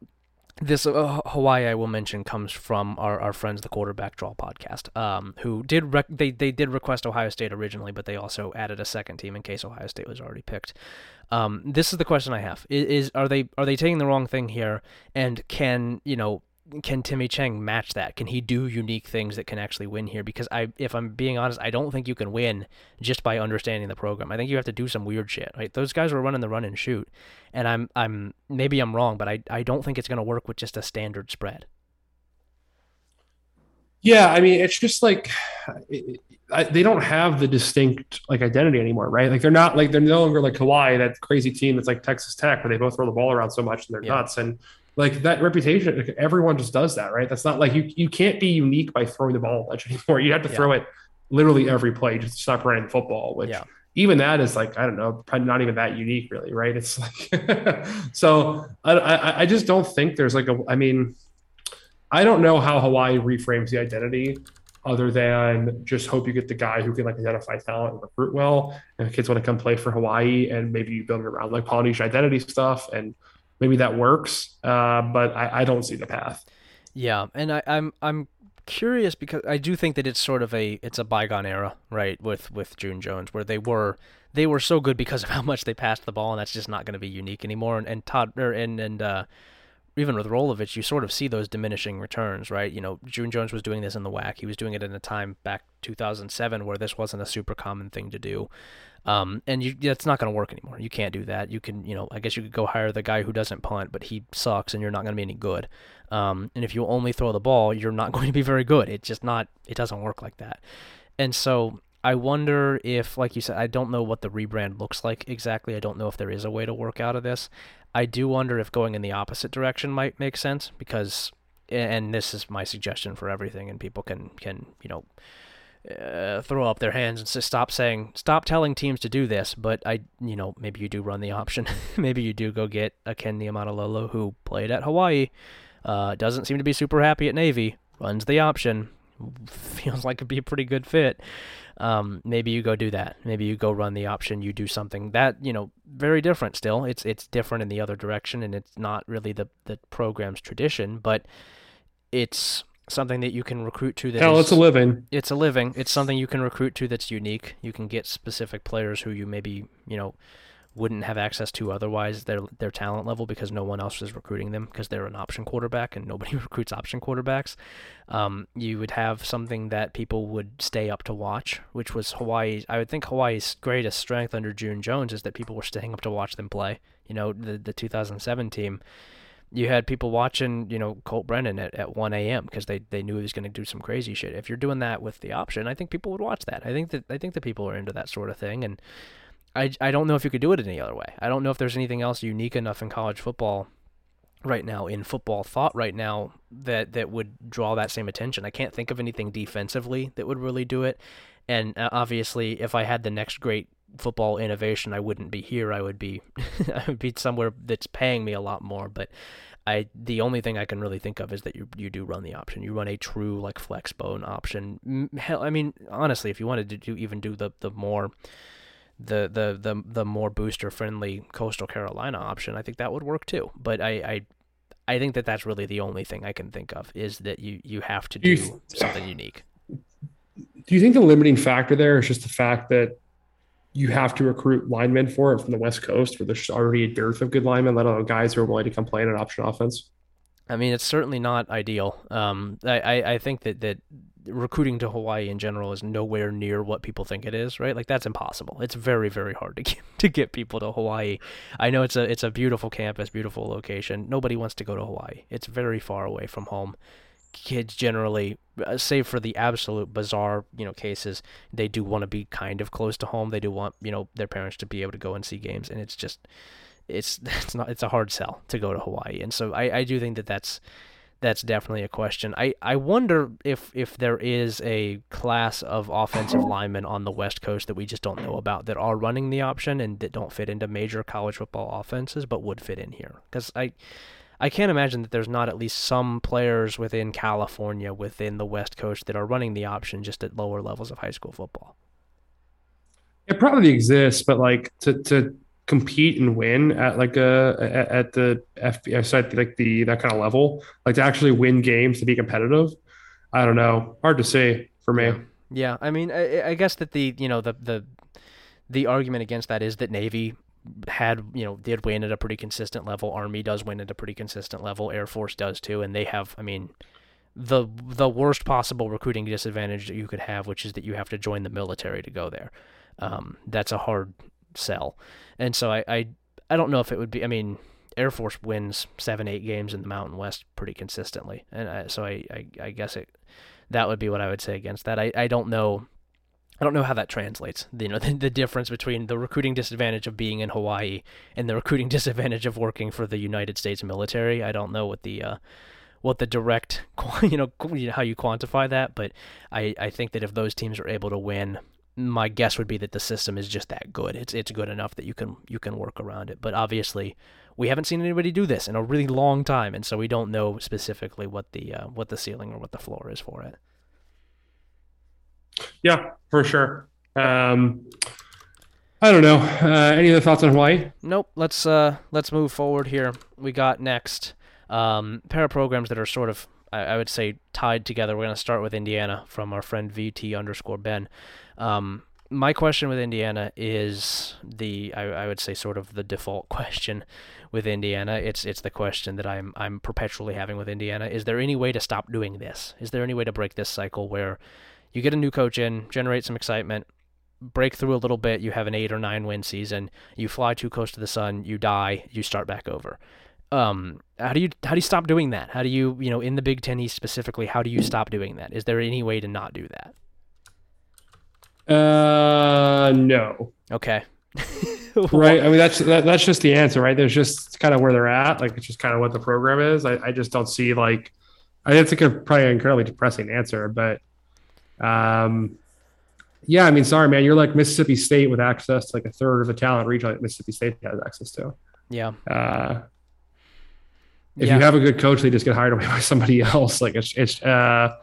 this uh, Hawaii I will mention comes from our, our friends the quarterback draw podcast um, who did rec- they they did request Ohio State originally but they also added a second team in case Ohio State was already picked. Um, this is the question I have. Is, is are they are they taking the wrong thing here? And can you know can Timmy Chang match that? Can he do unique things that can actually win here? Because I, if I'm being honest, I don't think you can win just by understanding the program. I think you have to do some weird shit. Right? Those guys were running the run and shoot, and I'm, I'm maybe I'm wrong, but I, I don't think it's going to work with just a standard spread. Yeah, I mean, it's just like it, I, they don't have the distinct like identity anymore, right? Like they're not like they're no longer like Hawaii, that crazy team that's like Texas Tech, where they both throw the ball around so much and they're yeah. nuts. And like that reputation, everyone just does that, right? That's not like you you can't be unique by throwing the ball a bunch [laughs] anymore. You have to yeah. throw it literally every play just to stop running the football, which yeah. even that is like, I don't know, probably not even that unique really, right? It's like [laughs] so I, I I just don't think there's like a I mean, I don't know how Hawaii reframes the identity other than just hope you get the guy who can like identify talent and recruit well. And kids want to come play for Hawaii and maybe you build it around like Polynesian identity stuff and maybe that works, uh, but I, I, don't see the path. Yeah, and I, I'm I'm curious because I do think that it's sort of a it's a bygone era, right? With with June Jones, where they were they were so good because of [laughs] how much they passed the ball, and that's just not going to be unique anymore. And, and Todd or, and and uh, even with Rolovich, you sort of see those diminishing returns, right? You know, June Jones was doing this in the WAC. He was doing it in a time back 2007 where this wasn't a super common thing to do. Um, and you, that's not going to work anymore. You can't do that. You can, you know, I guess you could go hire the guy who doesn't punt, but he sucks, and you're not going to be any good. Um, and if you only throw the ball, you're not [laughs] going to be very good. It's just not. It doesn't work like that. And so I wonder if, like you said, I don't know what the rebrand looks like exactly. I don't know if there is a way to work out of this. I do wonder if going in the opposite direction might make sense because, and this is my suggestion for everything, and people can can you know uh, throw up their hands and stop saying, stop telling teams to do this. But I, you know, maybe you do run the option. [laughs] maybe you do go get a Ken Niumatalolo who played at Hawaii, uh, doesn't seem to be super happy at Navy, runs the option, [laughs] feels like it'd be a pretty good fit. Um, maybe you go do that. Maybe you go run the option. You do something that you know very different. Still, it's it's different in the other direction, and it's not really the the program's tradition, but it's something that you can recruit to. That Hell, is, it's a living. It's a living. It's something you can recruit to that's unique. You can get specific players who you maybe you know wouldn't have access to otherwise their their talent level because no one else is recruiting them because they're an option quarterback and nobody [laughs] recruits option quarterbacks. Um, you would have something that people would stay up to watch, which was Hawaii. I would think Hawaii's greatest strength under June Jones is that people were staying up to watch them play. You know, the the 2007 team you had people watching, you know, Colt Brennan at, at 1 a.m. because they, they knew he was going to do some crazy shit. If you're doing that with the option, I think people would watch that. I think that I think that people are into that sort of thing, and I I don't know if you could do it any other way. I don't know if there's anything else unique enough in college football right now in football thought right now that that would draw that same attention. I can't think of anything defensively that would really do it. And uh, obviously, if I had the next great football innovation, I wouldn't be here. I would be [laughs] I would be somewhere that's paying me a lot more. But I the only thing I can really think of is that you you do run the option. You run a true like flex bone option. Hell, I mean honestly, if you wanted to do even do the the more the the the the more booster friendly coastal Carolina option, I think that would work too. But I I I think that that's really the only thing I can think of is that you you have to do th- something unique. Do you think the limiting factor there is just the fact that you have to recruit linemen for it from the West Coast, where there's already a dearth of good linemen, let alone guys who are willing to come play in an option offense? I mean, it's certainly not ideal. Um, I, I, I think that, that recruiting to Hawaii in general is nowhere near what people think it is, right? Like that's impossible. It's very, very hard to get [laughs] to get people to Hawaii. I know it's a it's a beautiful campus, beautiful location. Nobody wants to go to Hawaii. It's very far away from home kids generally, uh, save for the absolute bizarre, you know, cases, they do want to be kind of close to home. They do want, you know, their parents to be able to go and see games, and it's just, it's [laughs] it's not it's a hard sell to go to Hawaii, and so I I do think that that's that's definitely a question. I, I wonder if if there is a class of offensive linemen on the West Coast that we just don't know about that are running the option and that don't fit into major college football offenses but would fit in here. Because I I can't imagine that there's not at least some players within California, within the West Coast, that are running the option just at lower levels of high school football. It probably exists, but like to to compete and win at like a at, at the FBS uh, side, like the that kind of level, like to actually win games to be competitive. I don't know. Hard to say for me. Yeah, yeah. I mean, I, I guess that the you know the the the argument against that is that Navy had you know did win at a pretty consistent level. Army does win at a pretty consistent level. Air Force does too, and they have. I mean, the the worst possible recruiting disadvantage that you could have, which is that you have to join the military to go there. Um, that's a hard sell, and so I, I I don't know if it would be. I mean, Air Force wins seven eight games in the Mountain West pretty consistently, and I, so I, I I guess it that would be what I would say against that. I I don't know I don't know how that translates. You know, [laughs] the, the, difference between the recruiting disadvantage of being in Hawaii and the recruiting [laughs] disadvantage of working for the United States military. I don't know what the uh, what the direct, [laughs] you know, how you quantify that, but I, I think that if those teams are able to win, my guess would be that the system is just that good. It's it's good enough that you can you can work around it. But obviously, we haven't seen anybody do this in a really long time, and so we don't know specifically what the uh, what the ceiling or what the floor is for it. Yeah, for sure. Um, I don't know. Uh, any other thoughts on Hawaii? Nope. Let's uh, let's move forward here. We got next um, pair of programs that are sort of, I, I would say, tied together. We're going to start with Indiana from our friend VT underscore Ben. Um, my question with Indiana is the I, I would say sort of the default [laughs] question with Indiana. It's it's the question that I'm I'm perpetually having with Indiana. Is there any way to stop doing this? Is there any way to break this cycle where you get a new coach in, generate some excitement, break through a little bit, you have an eight or nine win season, you fly too close to the sun, you die, you start back over. Um, how do you how do you stop doing that? How do you you know in the Big Ten East specifically? How do you stop doing that? Is there any way to not do that? Uh, no. Okay. [laughs] right. I mean, that's that, that's just the answer, right? There's just kind of where they're at. Like it's just kind of what the program is. I, I just don't see like. I think it's a probably an incredibly depressing answer, but um, yeah, I mean, sorry, man, you're like Mississippi State with access to like a third of the talent region that Mississippi State has access to. Yeah. Uh, if yeah. you have a good coach, they just get hired away [laughs] by somebody else. Like it's, it's, uh,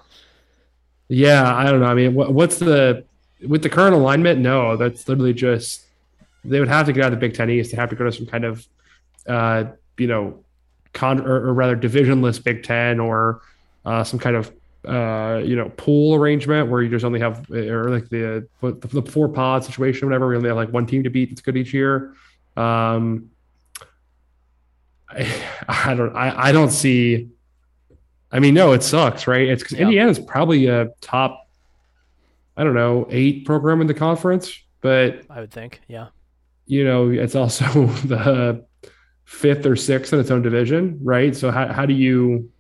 yeah, I don't know. I mean, what, what's the with the current alignment? No, that's literally just they would have to get out of the Big Ten East. They have to go to some kind of, uh, you know, con or, or rather divisionless Big Ten or uh, some kind of uh, you know, pool arrangement where you just only have or like the the, the four pod situation, whatever. We only have like one team to beat that's good each year. Um, I, [laughs] I don't I, I don't see. I mean, no, it sucks, right? It's because yeah. Indiana's probably a top, I don't know, eight program in the conference, but I would think, yeah. You know, it's also [laughs] the fifth or sixth in its own division, right? So how how do you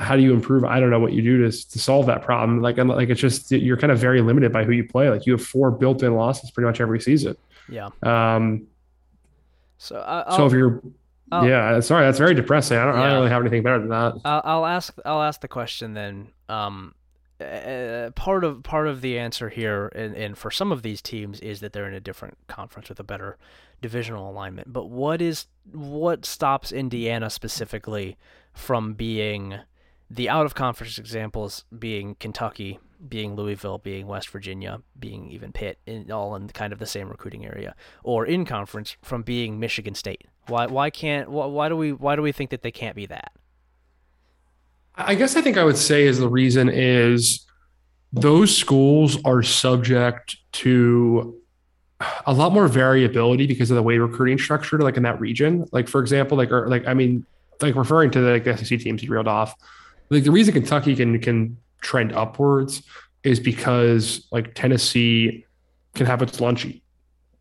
how do you improve? I don't know what you do to, to solve that problem. Like, like it's just you're kind of very limited by who you play. Like you have four built-in losses pretty much every season. Yeah. Um. So I'll, so if you're, I'll, yeah, sorry, that's very depressing. I don't, yeah. I don't really have anything better than that. I'll, I'll ask. I'll ask the question then. Um, uh, part of part of the answer here, and, and for some of these teams, is that they're in a different conference with a better divisional alignment. But what is what stops Indiana specifically from being the out of conference examples being Kentucky, being Louisville, being West Virginia, being even Pitt, in, all in kind of the same recruiting area, or in conference from being Michigan State. Why why can't why, why do we why do we think that they can't be that? I guess I think I would say is the reason is those schools are subject to a lot more variability because of the way recruiting structured like in that region. Like for example, like or like I mean, like referring to the like, SEC teams you reeled off like the reason Kentucky can can trend upwards is because like Tennessee can have its lunch eat.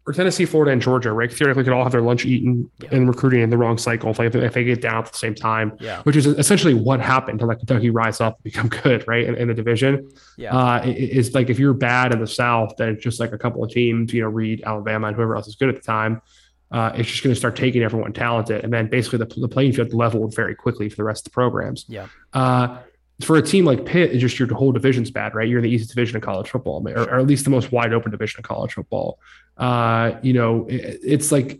Or Tennessee, Florida, and Georgia, right? Theoretically, could all have their lunch eaten yeah. and recruiting in the wrong cycle if, like, if they get down at the same time, yeah. which is essentially what happened to like Kentucky rise up and become [laughs] good, right? In, in the division. Yeah. Uh, it, it's like if you're bad in the South, then it's just like a couple of teams, you know, Reed, Alabama, and whoever else is good at the time. Uh, it's just going to start taking everyone talented. And then basically the, the playing field leveled very quickly for the rest of the programs. Yeah. Uh, for a team like Pitt, it's just your whole division's bad, right? You're in the easiest division of college football, or, or at least the most wide open division of college football. Uh, you know, it, it's like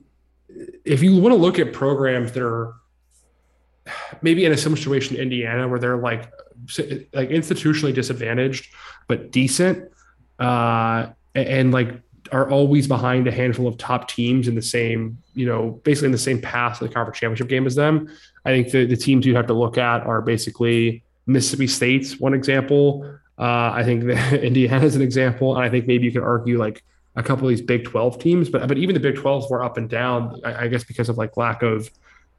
if you want to look at programs that are maybe in a similar situation in Indiana where they're like like institutionally disadvantaged but decent, uh, and, and like are always behind a handful of top teams in the same, you know, basically in the same path to the conference championship game as them. I think the, the teams you have to look at are basically Mississippi State's one example. Uh, I think [laughs] Indiana is an example, and I think maybe you could argue like a couple of these Big Twelve teams, but but even the Big 12s were up and down. I, I guess because of like lack of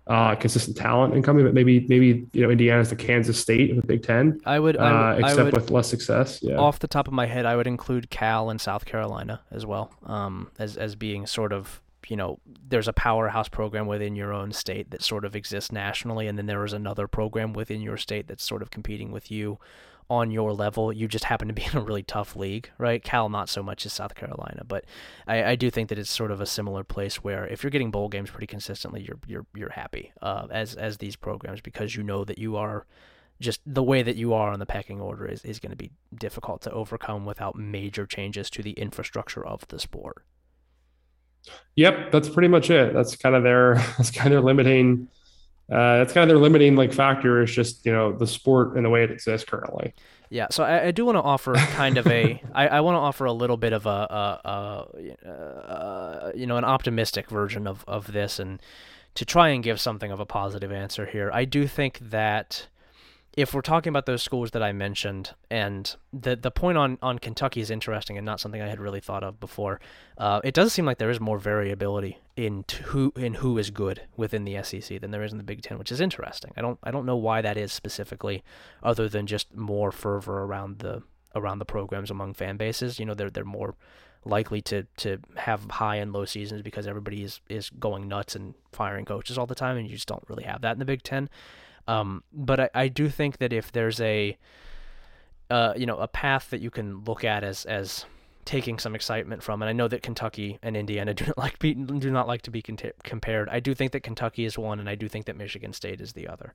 uh, consistent talent incoming, but maybe maybe you know Indiana's the Kansas State of the Big Ten. I would, uh, I except would, with less success. Yeah. Off the top of my head, I would include Cal and South Carolina as well, um, as as being sort of you know there's a powerhouse program within your own state that sort of exists nationally, and then there is another program within your state that's sort of competing with you on your level. You just happen to be [laughs] in a really tough league, right? Cal, not so much as South Carolina, but I, I do think that it's sort of a similar place where if you're getting bowl games pretty consistently, you're you're you're happy uh, as as these programs because you know that you are just the way that you are on the pecking order is, is going to be difficult to overcome without major changes to the infrastructure of the sport. Yep, that's pretty much it. That's kind of their [laughs] that's kind of limiting uh, that's kind of their limiting like factor is just you know the sport and the way it exists currently. Yeah, so I, I do want to offer kind of a [laughs] I, I want to offer a little bit of a, a, a, a, you know an optimistic version of of this and to try and give something of a positive answer here. I do think that if we're talking about those schools that I mentioned, and the the point on, on Kentucky is interesting and not something I had really thought of before. Uh, it does seem like there is more variability in who in who is good within the SEC than there is in the Big Ten, which is interesting. I don't I don't know why that is specifically, other than just more fervor around the around the programs among fan bases. You know, they're they're more likely to to have high and low seasons because everybody is is going nuts and firing coaches all the time, and you just don't really have that in the Big Ten. Um, but I, I do think that if there's a uh, you know a path that you can look at as as taking some excitement from, and I know that Kentucky and Indiana [laughs] do not like be, do not like to be compared. I do think that Kentucky is one, and I do think that Michigan State is the other.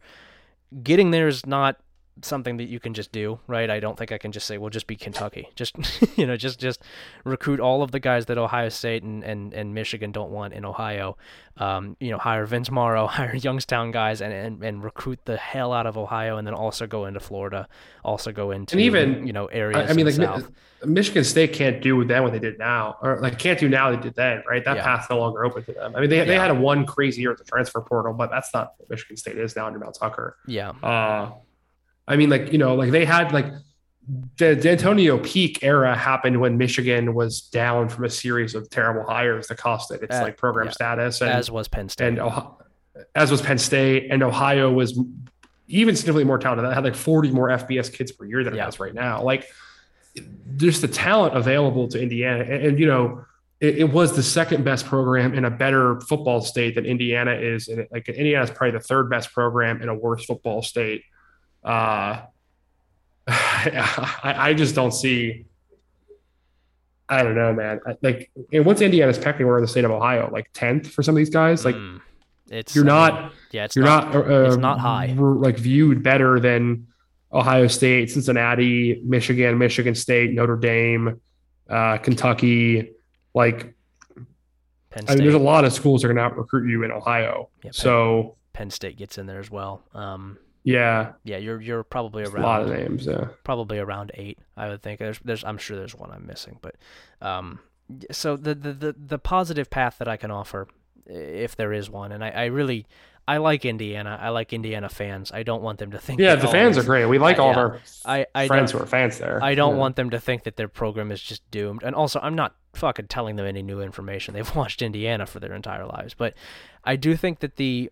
Getting there is not something that you can just do, right? I don't think I can just say, well, just be Kentucky. [laughs] Just [laughs] you know, just just recruit all of the guys that Ohio State and, and, and Michigan don't want in Ohio. Um, you know, hire Vince Marrow, [laughs] hire Youngstown guys, and, and, and recruit the hell out of Ohio, and then also go into Florida, also go into and even you know areas. I mean, like South. Michigan State can't do them what they did now, or like can't do now they did then, right? That yeah. path's no longer open to them. I mean, they, they yeah. had a one crazy year at the transfer portal, but that's not what Michigan State is now under Mel Tucker. Yeah. Uh, I mean, like, you know, like they had like the Dantonio peak era happened when Michigan was down from a series of terrible hires that cost it its uh, like program yeah. status. And, as was Penn State. And Ohio, as was Penn State. And Ohio was even significantly more talented. That had like 40 more FBS kids per year than yeah. it has right now. Like, there's the talent available to Indiana. And, and you know, it, it, was the second best program in a better football state than Indiana is. And like Indiana is probably the third best program in a worse football state uh, [sighs] I, I just don't see. I don't know, man. Like, and what's Indiana's pecking order in the state of Ohio? Like tenth for some of these guys. Like, mm, it's you're not. yeah, it's you're not. not uh, it's not high. Like viewed better than Ohio State, Cincinnati, Michigan, Michigan State, Notre Dame, uh, Kentucky. Like, I mean, there's a lot of schools that are going to recruit you in Ohio. Yeah, Penn, so Penn State gets in there as well. Um, yeah. Yeah, you're you're probably around a lot of names, yeah. Probably around eight, I would think. There's there's I'm sure there's one I'm missing, but um so the the the, the positive path that I can offer if there is one, and I, I really I like Indiana. I like Indiana fans. I don't want them to think. Yeah, the fans are great. We like I, all yeah, our I, I friends who are fans there. I don't yeah. want them to think that their program is just doomed. And also, I'm not fucking telling them any new information. They've [laughs] watched Indiana for their entire lives. But I do think that the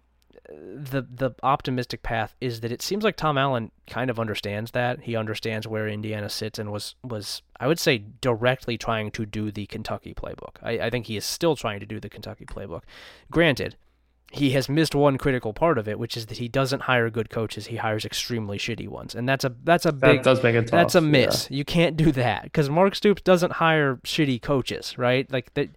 the the optimistic path is that it seems like Tom Allen kind of understands that. He understands where Indiana sits and was was I would say directly trying to do the Kentucky playbook. I, I think he is still trying to do the Kentucky playbook. Granted, he has missed one critical part of it, which is that he doesn't hire good coaches. He hires extremely shitty ones, and that's a that's a big that does make it tough. that's a miss. Yeah. You can't do that because Mark Stoops doesn't hire shitty coaches, right? Like that.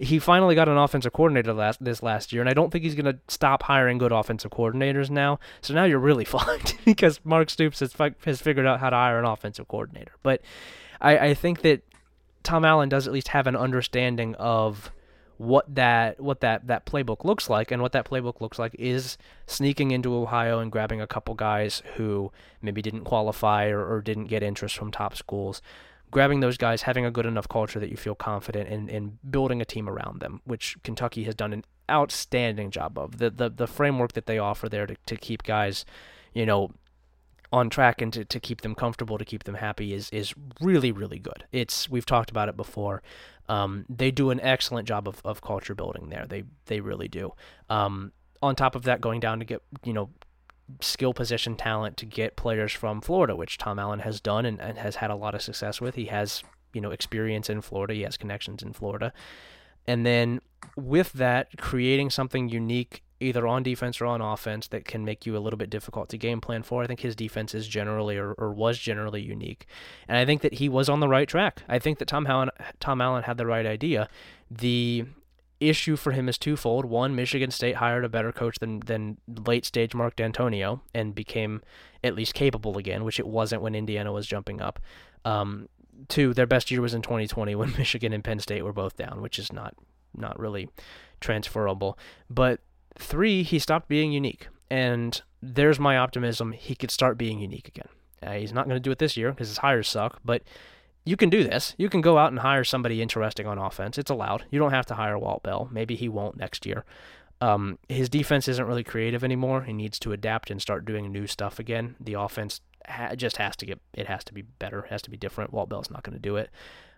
He finally got an offensive coordinator last this last year, and I don't think he's gonna stop hiring good offensive coordinators now. So now you're really [laughs] fucked [laughs] because Mark Stoops has has figured out how to hire an offensive coordinator. But I, I think that Tom Allen does at least have an understanding of what that what that that playbook looks like and what that playbook looks like is sneaking into Ohio and grabbing a couple guys who maybe didn't qualify or, or didn't get interest from top schools. Grabbing those guys having a good enough culture that you feel confident in, in building a team around them which Kentucky has done an outstanding job of. The the, the framework that they offer there to, to keep guys you know on track and to, to keep them comfortable to keep them happy is is really really good it's we've talked about it before um, they do an excellent job of, of culture building there. They they really do. Um, on top of that, going down to get you know skill position talent to get players from Florida, which Tom Allen has done and, and has had a lot of success with. He has you know experience in Florida. He has connections in Florida, and then with that, creating something unique either on defense or on offense that can make you a little bit difficult to game plan for. I think his defense is generally or, or was generally unique. And I think that he was on the right track. I think that Tom Allen, Tom Allen had the right idea. The issue for him is twofold. One, Michigan State hired a better coach than than late stage Mark Dantonio and became at least capable again, which it wasn't when Indiana was jumping up. Um, two, their best year was in 2020 when [laughs] Michigan and Penn State were both down, which is not not really transferable. But Three, he stopped being unique. And there's my optimism. He could start being unique again. Uh, he's not going to do it this year because his hires suck, but you can do this. You can go out and hire somebody interesting on offense. It's allowed. You don't have to hire Walt Bell. Maybe he won't next year. Um, his defense isn't really creative anymore. He needs to adapt and start doing new stuff again. The offense ha- just has to get it has to be better, has to be different. Walt Bell's not going to do it.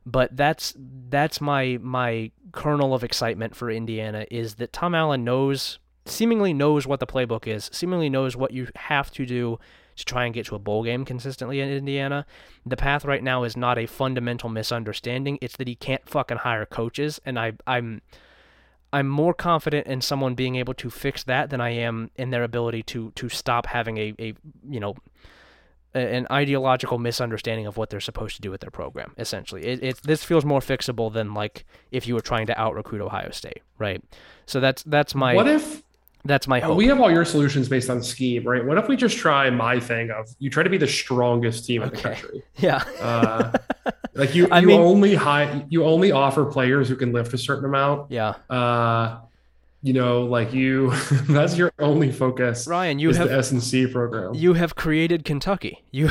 But that's that's my my kernel of excitement for Indiana is that Tom Allen knows seemingly knows what the playbook is, seemingly knows what you have to do to try and get to a bowl game consistently in Indiana. The path right now is not a fundamental misunderstanding. It's that he can't fucking hire coaches, and I I'm I'm more confident in someone being able to fix that than I am in their ability to to stop having a, a you know an ideological misunderstanding of what they're supposed to do with their program. Essentially, it, it this feels more fixable than like if you were trying to out recruit Ohio State, right? So that's that's my. What if that's my hope. We have all your solutions based on scheme, right? What if we just try my thing of you try to be the strongest team in the country? [laughs] Yeah. uh, like [laughs] you, I you mean, only high, you only offer players who can lift a certain amount. Yeah. Uh, you know, like you, [laughs] that's your only focus. Ryan, you have the S and C program. You have created Kentucky. You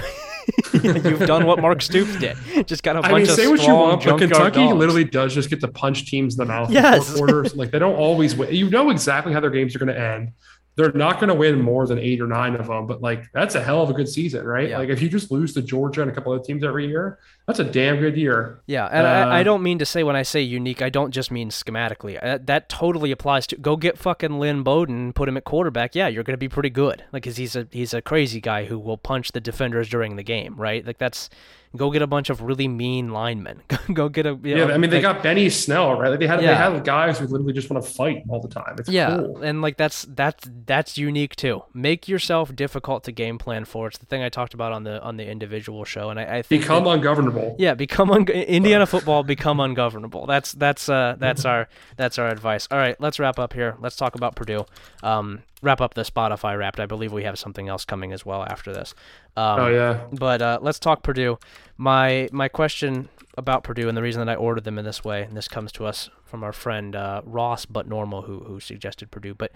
[laughs] You've done what Mark Stoops did. Just got a bunch I mean, say what you want, but Kentucky dogs. literally does just get to punch teams in the mouth. Yes, quarters. like they don't always win. You know exactly how their games are going to end they're not going to win more than eight or nine of them, but like that's a hell of a good season, right? Yeah. Like if you just lose to Georgia and a couple of teams every year, that's a damn good year. Yeah, and uh, I, I, don't mean to say when I say unique, I don't just mean schematically. Uh, that totally applies to go get fucking Lynn Bowden and put him at quarterback. Yeah, you're going to be pretty good. Like, cause he's a he's a crazy guy who will punch the defenders during the game, right? Like that's Go get a bunch of really mean linemen. [laughs] go get a yeah. Know, I mean, they got Benny Snell, right? Like they had yeah. they had guys who literally just want to fight all the time. It's yeah, cool. and like that's that's that's unique too. Make yourself difficult to game plan for. It's the thing I talked about on the on the individual show, and I, I think become that, ungovernable. Yeah, become un- Indiana football become [laughs] ungovernable. That's that's uh that's our that's our advice. All right, let's wrap up here. Let's talk about Purdue. Um, wrap up the Spotify wrapped. I believe we have something else coming as well after this. Um, oh yeah. But uh, let's talk Purdue. My my question about Purdue and the reason that I ordered them in this way, and this comes to us from our friend uh, Ross, but normal, who who suggested Purdue. But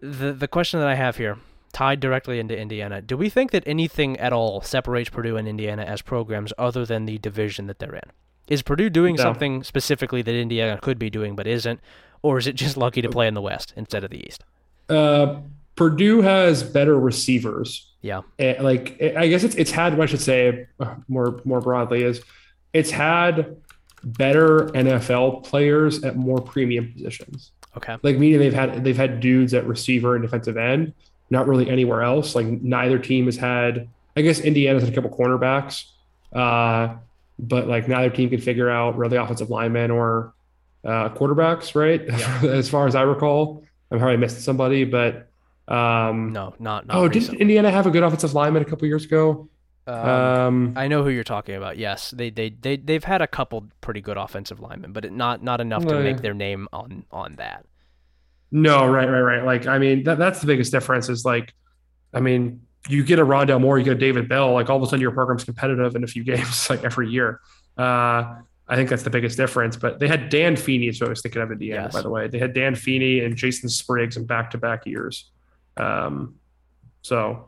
the the question that I have here, tied directly into Indiana, do we think that anything at all separates Purdue and Indiana as programs other than the division that they're in? Is Purdue doing no. something specifically that Indiana could be doing but isn't, or is it just lucky to play in the West instead of the East? Uh, Purdue has better receivers. Yeah. And like I guess it's it's had what I should say uh, more more broadly is it's had better NFL players at more premium positions. Okay. Like meaning they've had they've had dudes at receiver and defensive end, not really anywhere else. Like neither team has had I guess Indiana's had a couple cornerbacks. Uh, but like neither team can figure out really offensive linemen or uh, quarterbacks, right? Yeah. [laughs] as far as I recall. I'm probably missing somebody, but um, no, not. not oh, did Indiana have a good offensive lineman a couple years ago? Um, um, I know who you're talking about. Yes, they they they they've had a couple pretty good offensive linemen, but it, not not enough to make their name on on that. No, right, right, right. Like, I mean, that, that's the biggest difference. Is like, I mean, you get a Rondale Moore, you get a David Bell, like all of a sudden your program's competitive in a few [laughs] games, like every year. Uh, I think that's the biggest difference. But they had Dan Feeney, so I was thinking of Indiana, Yes. by the way. They had Dan Feeney and Jason Spriggs in back to back years. Um, so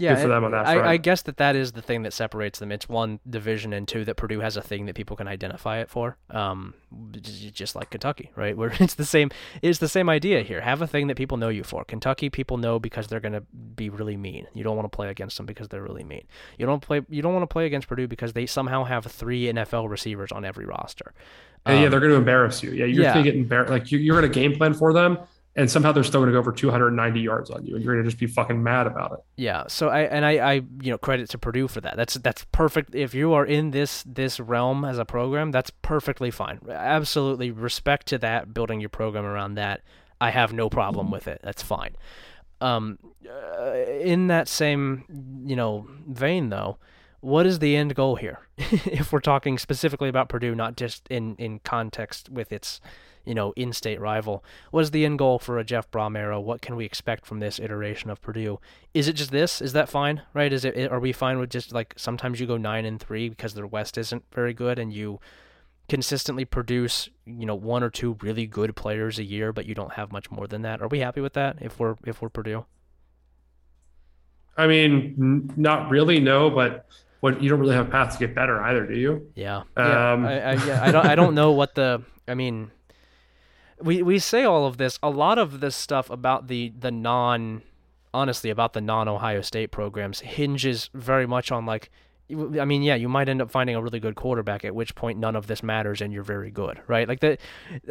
Yeah, for them on that I, I guess that that is the thing that separates them. It's one division, and two that Purdue has a thing that people can identify it for. Um, just like Kentucky, right? [laughs] Where it's the same. It's the same idea here. Have a thing that people know you for. Kentucky people know because they're gonna be really mean. You don't want to play against them because they're really mean. You don't play. You don't want to play against Purdue because they somehow have three NFL receivers on every roster. and yeah, Um, they're going to embarrass you. Yeah, you're yeah. going to get embarrassed. Like you, you're going to game plan for them, and somehow they're still going to go for 290 yards on you, and you're going to just be fucking mad about it. Yeah, so I and I, I you know credit to Purdue for that. That's that's perfect. If you are in this this realm as a program, that's perfectly fine. Absolutely respect to that. Building your program around that, I have no problem with it. That's fine. Um, uh, in that same you know vein though, what is the end goal here? [laughs] if we're talking specifically about Purdue, not just in in context with its you know in-state rival, what is the end goal for a Jeff Brohm era? What can we expect from this iteration of Purdue? Is it just this? Is that fine? Right? Is it? Are we fine with just like sometimes you go nine and three because the West isn't very good and you consistently produce you know one or two really good players a year, but you don't have much more than that? Are we happy with that? If we're if we're Purdue? I mean, n- not really, no, but what you don't really have a path to get better either, do you? Yeah. Yeah. Um, I, I, yeah, I don't. I don't [laughs] know what the. I mean, we we say all of this. A lot of this stuff about the the non, honestly, about the non Ohio State programs hinges very much on like. I mean, yeah, you might end up finding a really good quarterback. At which point, none of this matters, and you're very good, right? Like that.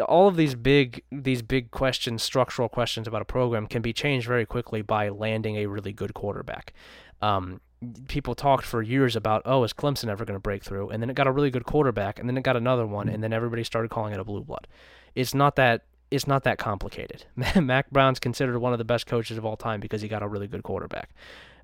All of these big these big questions, structural questions about a program, can be changed very quickly by landing a really good quarterback. Um, people talked for years about, oh, is Clemson ever going to break through? And then it got a really good quarterback, and then it got another one, and then everybody started calling it a blue blood. It's not that it's not that complicated. [laughs] Mack Brown's considered one of the best coaches of all time because he got a really good quarterback.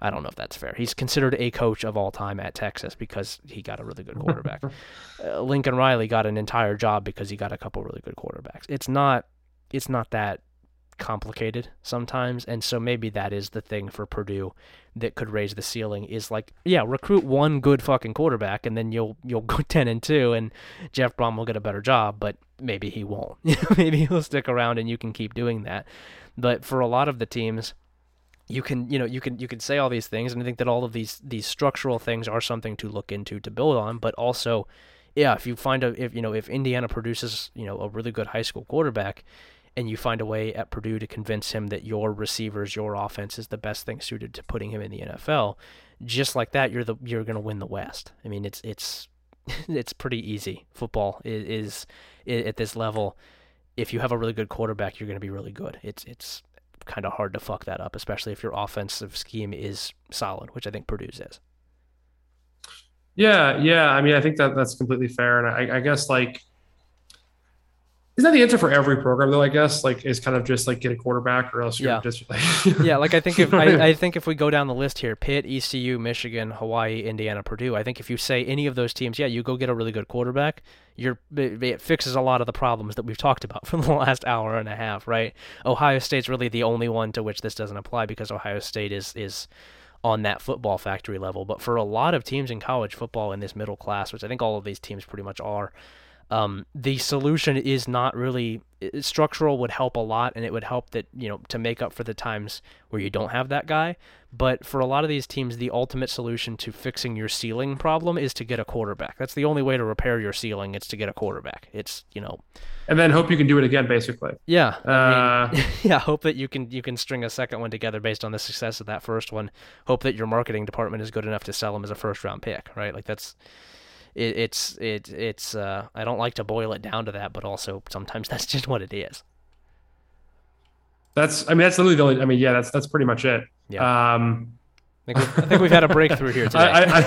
I don't know if that's fair. He's considered a coach of all time at Texas because he got a really good quarterback. [laughs] uh, Lincoln Riley got an entire job because he got a couple really good quarterbacks. It's not it's not that complicated sometimes and so maybe that is the thing for Purdue that could raise the ceiling is like yeah recruit one good fucking quarterback and then you'll you'll go [laughs] 10 and 2 and Jeff Brohm will get a better job but maybe he won't. [laughs] [laughs] Maybe he'll stick around and you can keep doing that. But for a lot of the teams you can you know you can you can say all these things and I think that all of these these structural things are something to look into to build on. But also yeah if you find a if you know if Indiana produces you know a really good high school quarterback and you find a way at Purdue to convince him that your receivers, your offense is the best thing suited to putting him in the NFL, just like that, you're the you're going to win the West. I mean, it's it's [laughs] it's pretty easy. Football is, is at this level. If you have a really good quarterback, you're going to be really good. It's it's kind of hard to fuck that up, especially if your offensive scheme is solid, which I think Purdue's is. Yeah, yeah. I mean, I think that that's completely fair, and I, I guess like is that the answer for every program though? I guess like is kind of just like get a quarterback or else you're Yeah. just like [laughs] yeah, like I think [laughs] if I, I think if we go down the list here, Pitt, ECU, Michigan, Hawaii, Indiana, Purdue, I think if you say any of those teams, yeah, you go get a really good quarterback, you're it, it fixes a lot of the problems that we've talked about [laughs] for the last hour and a half, right? Ohio State's really the only one to which this doesn't apply because Ohio State is is on that football factory level, but for a lot of teams in college football in this middle class, which I think all of these teams pretty much are, um, the solution is not really structural would help a lot and it would help that you know to make up for the times where you don't have that guy. But for a lot of these teams the ultimate solution to fixing your ceiling problem is to get a quarterback. That's the only way to repair your ceiling it's to get a quarterback. It's you know. And then hope you can do it again, basically. yeah. I Uh, mean, [laughs] yeah hope that you can you can string a second one together based on the success of that first one. Hope that your marketing department is good enough to sell them as a first round pick right? Like that's it, it's it it's uh I don't like to boil it down to that but also sometimes [laughs] that's just what it is that's I mean that's literally the only. I mean yeah, that's that's pretty much it. Yeah. Um, I think we've, I think we've had a breakthrough here [laughs] today I, I,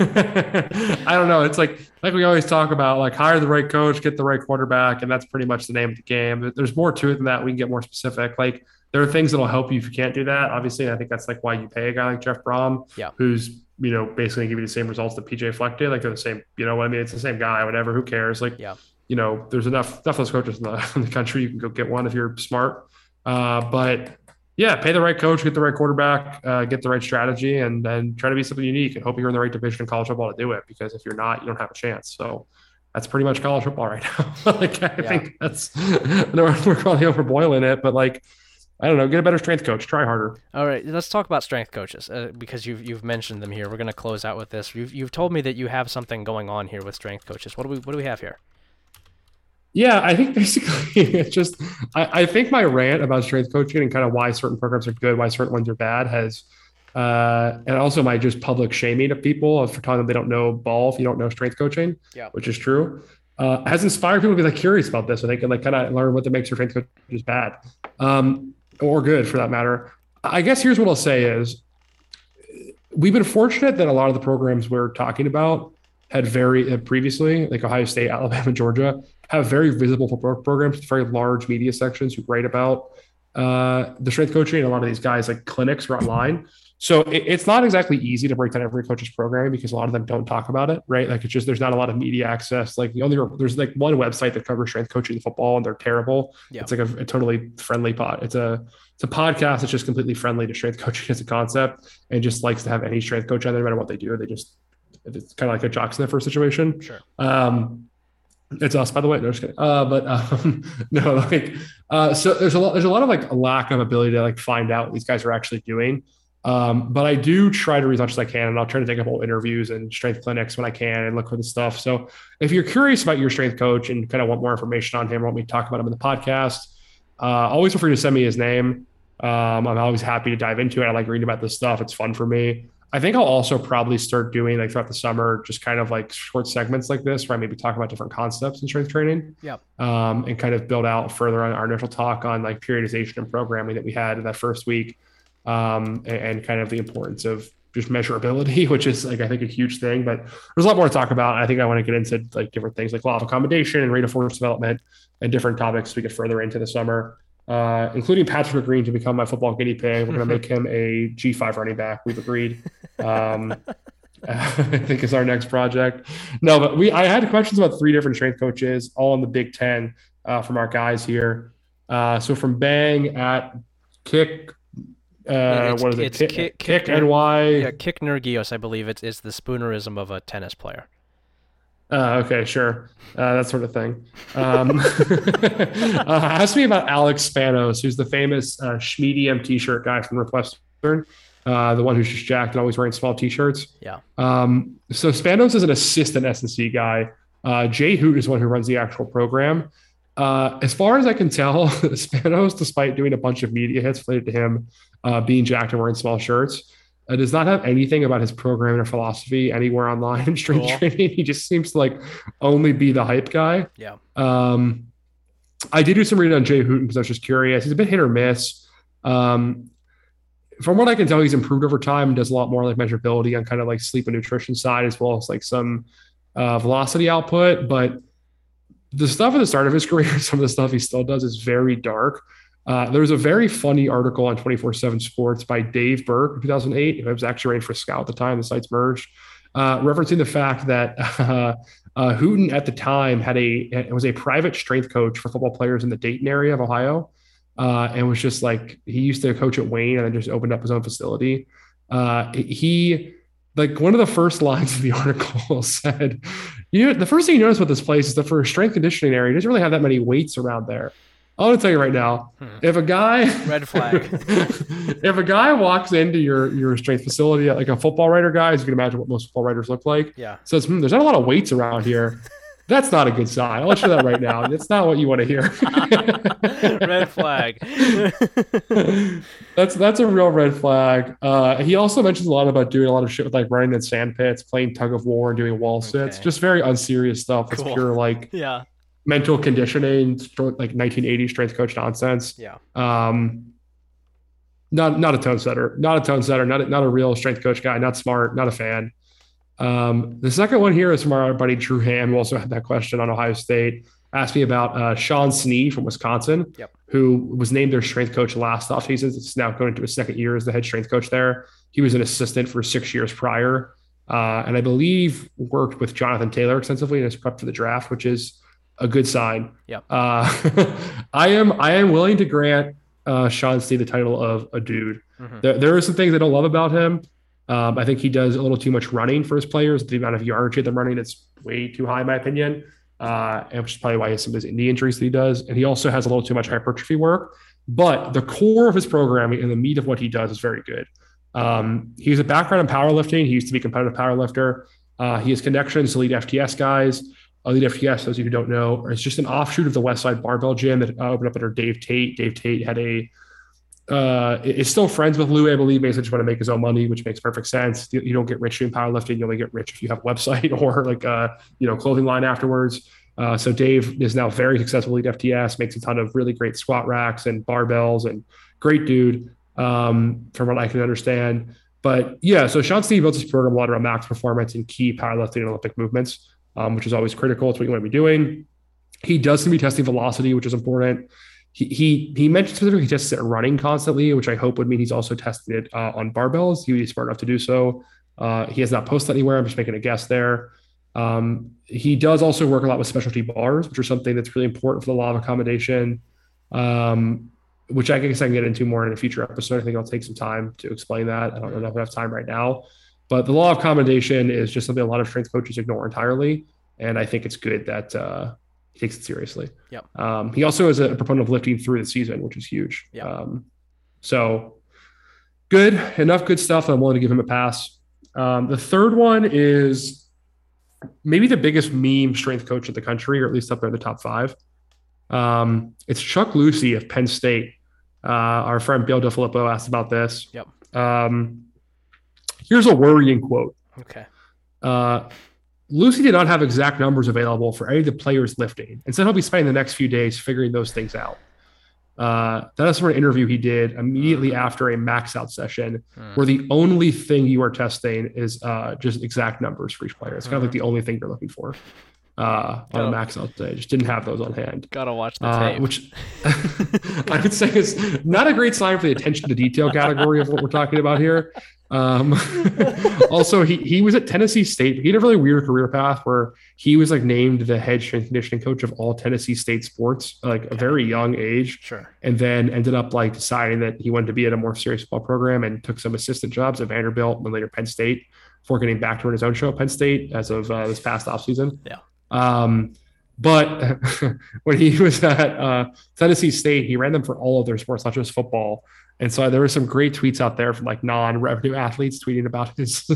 [laughs] I, don't know. It's like like we always talk about, like hire the right coach, get the right quarterback, and that's pretty much the name of the game. There's more to it than that. We can get more specific. Like there are things that'll help you if you can't do that. Obviously, and I think that's like why you pay a guy like Jeff Brohm, Yeah. who's you know basically give you the same results that PJ Fleck did. Like they're the same. You know what I mean? It's the same guy. Whatever. Who cares? Like Yeah. you know, there's enough enough of those coaches in the, [laughs] in the country. You can go get one if you're smart. Uh, but yeah, pay the right coach, get the right quarterback, uh, get the right strategy, and then try to be something unique. And hope you're in the right division in college football to do it. Because if you're not, you don't have a chance. So, that's pretty much college football right now. [laughs] like I yeah. think that's [laughs] no, we're probably overboiling it, but like I don't know, get a better strength coach, try harder. All right, let's talk about strength coaches uh, because you've you've mentioned them here. We're going to close out with this. You've you've told me that you have something going on here with strength coaches. What do we what do we have here? Yeah, I think [laughs] basically it's just I, I think my rant about strength coaching and kind of why certain programs are good, why certain ones are bad has uh, and also my just public shaming of people for telling them they don't know ball if you don't know strength coaching, yeah. which is true, uh, has inspired people to be like curious about this so they can like kind of learn what that makes your strength coaches bad um, or good for that matter. I guess here's what I'll say is we've been fortunate that a lot of the programs we're talking about had very uh, previously, like Ohio State, [laughs] Alabama, Georgia, have very visible programs, very large media sections who write about uh, the strength coaching. And a lot of these guys like clinics are online. So it, it's not exactly easy to break down every coach's program because a lot of them don't talk about it, right? Like it's just there's not a lot of media access. Like the only there's like one website that covers strength coaching football, and they're terrible. Yeah. It's like a, a totally friendly pod. It's a it's a podcast that's just completely friendly to strength [laughs] coaching as a concept, and just likes to have any strength coach on there, no matter what they do. They just it's kind of like a jocks in the first situation. Sure. Um, it's us, by the way. No, just kidding. Uh, but [laughs] um, no, like, uh, so there's a lot, there's a lot of like a lack of ability to like find out what these guys are actually doing. Um, but I do try to read as much as I can, and I'll try to take up all interviews and strength clinics when I can and look for the stuff. So if you're curious about your strength coach and kind of want more information on him, want me to talk about him in the podcast, uh, always feel free to send me his name. Um, I'm always happy to dive into it. I like reading about this stuff. It's fun for me. I think I'll also probably start doing like throughout the summer, just kind of like short segments like this, where I maybe talk about different concepts in strength training. Yeah. Um, and kind of build out further on our initial talk on like periodization and programming that we had in that first week, um, and, and, kind of the importance of just measurability, [laughs] which is like I think a huge thing. But there's a lot more to talk about. I think I want to get into like different things like law of accommodation and rate of force development and different topics we get further into the summer uh, including Patrick Green to become my football guinea pig. We're going to make [laughs] him a G5 running back. We've agreed. Um, [laughs] I think is our next project. No, but we I had questions about three different strength coaches, all in the Big Ten uh, from our guys here. Uh, so from Bang at Kick, uh, what is it? Kick, kick, kick, kick NY. Yeah, Kick Nergios, I believe it's it's the spoonerism of a tennis player. Uh, okay, sure. Uh, that sort of thing. Um, [laughs] uh, ask me about Alex Spanos, who's the famous uh, Schmedium t-shirt guy from Northwestern, uh, the one who's just jacked and always wearing small t-shirts. Yeah. Um, so Spanos is an assistant S&C guy. Uh, Jay Hoot is one who runs the actual program. Uh, as far as I can tell, [laughs] Spanos, despite doing a bunch of media hits related to him uh, being jacked and wearing small shirts, uh, does not have anything about his program or philosophy anywhere online in strength cool. training. [laughs] He just seems to like only be the hype guy. Yeah. Um, I did do some reading on Jay Hooten because I was just curious. He's a bit hit or miss. Um, from what I can tell, he's improved over time and does a lot more like measurability on kind of like sleep and nutrition side as well as like some uh, velocity output. But the stuff at the start of his [laughs] career, some of the stuff he still does is very dark. Uh, there was a very funny article on 24 7 Sports by Dave Burke in 2008. It was actually writing for Scout at the time, the sites merged, uh, referencing the fact that [laughs] uh, uh, Hooten at the time had a was a private strength coach for football players in the Dayton area of Ohio. Uh, and was just like he used to coach at Wayne and then just opened up his own facility. Uh, he like one of the first lines of the [laughs] article said, you know, the first thing you notice about this place is that for a strength conditioning area, it doesn't really have that many weights around there. I want to tell you right now, hmm. if a guy red flag, [laughs] if a guy walks into your your strength facility like a football writer guy, as you can imagine what most football writers look like, yeah, says hmm, there's not a lot of weights around here. [laughs] That's not a good sign. I'll show that right now. [laughs] It's not what you want to hear. [laughs] red flag. [laughs] that's that's a real red flag. Uh, he also mentions a lot about doing a lot of shit with like running in sand pits, playing tug of war, and doing wall sits. Okay. Just very unserious stuff. It's cool. pure like yeah mental conditioning, like 1980 strength coach nonsense. Yeah. Um, not not a tone setter, not a tone setter, not a, not a real strength coach guy, not smart, not a fan. Um, the second one here is from our buddy Drew Ham, who also had that question on Ohio State. Asked me about uh, Shaun Snee from Wisconsin, yep. who was named their strength coach last offseason. It's now going into his second year as the head strength coach there. He was an assistant for six years prior, uh, and I believe worked with Jonathan Taylor extensively in his prep for the draft, which is a good sign. Yeah. Uh, [laughs] I am I am willing to grant uh, Shaun Snee the title of a dude. Mm-hmm. There, there are some things I don't love about him. Um, I think he does a little too much running for his players. The amount of yardage they're running, it's way too high, in my opinion. uh, and which is probably why he has some of his knee injuries that he does. And he also has a little too much hypertrophy work. But the core of his programming and the meat of what he does is very good. Um, he has a background in powerlifting. He used to be a competitive powerlifter. Uh, he has connections to elite FTS guys. Elite FTS, those of you who don't know, it's just an offshoot of the Westside Barbell Gym that uh, opened up under Dave Tate. Dave Tate had a uh, is still friends with Lou, I believe, basically just want to make his own money, which makes perfect sense. You, don't get rich doing powerlifting; you only get rich if you have a website [laughs] or like a you know clothing line afterwards. Uh, so Dave is now very successful at FTS, makes a ton of really great squat racks and barbells, and great dude um, from what I can understand. But yeah, so Shaun Snee built this program a lot around max performance and key powerlifting and Olympic movements um, which is always critical. It's what you want to be doing. He does seem to be testing velocity, which is important. He, he, mentioned specifically he tests it running constantly, which I hope would mean he's also testing it uh, on barbells. He would be smart enough to do so. Uh, he has not posted anywhere. I'm just making a guess there. Um, he does also work a lot with specialty bars, which are something that's really important for the law of accommodation, um, which I guess I can get into more in a future episode. I think I'll take some time to explain that. I don't know if I have time right now. But the law of accommodation is just something a lot of strength coaches ignore entirely. And I think it's good that uh, he takes it seriously. Yep. Um, he also is a proponent of lifting through the season, which is huge. Yep. Um, so good, enough good stuff. I'm willing to give him a pass. Um, the third one is maybe the biggest meme strength coach in the country, or at least up there in the top five. Um, it's Chuck Losey of Penn State. Uh, our friend Bill DeFilippo asked about this. Yep. Um, Here's a worrying quote. Okay. Uh, Losey did not have exact numbers available for any of the players lifting, and said he'll be spending the next few days figuring those things out. Uh, that is from an interview he did immediately mm. after a max out session, mm. where the only thing you are testing is uh, just exact numbers for each player. It's kind of like hmm. the only thing you're looking for uh, on a max out. Just didn't have those on hand. Gotta watch the uh, tape. which [laughs] I would say is not a great sign for the attention to detail category of what we're talking about here. Um, [laughs] also, he he was at Tennessee State. He had a really weird career path where he was like named the head strength conditioning coach of all Tennessee State sports, like okay. a very young age. Sure. And then ended up like deciding that he wanted to be at a more serious football program and took some assistant jobs at Vanderbilt and later Penn State before getting back to run his own show at Penn State as of uh, this past offseason. Yeah. Um, but [laughs] when he was at uh, Tennessee State, he ran them for all of their sports, not just football. And so there were some great tweets out there from like non-revenue athletes tweeting about [laughs] his,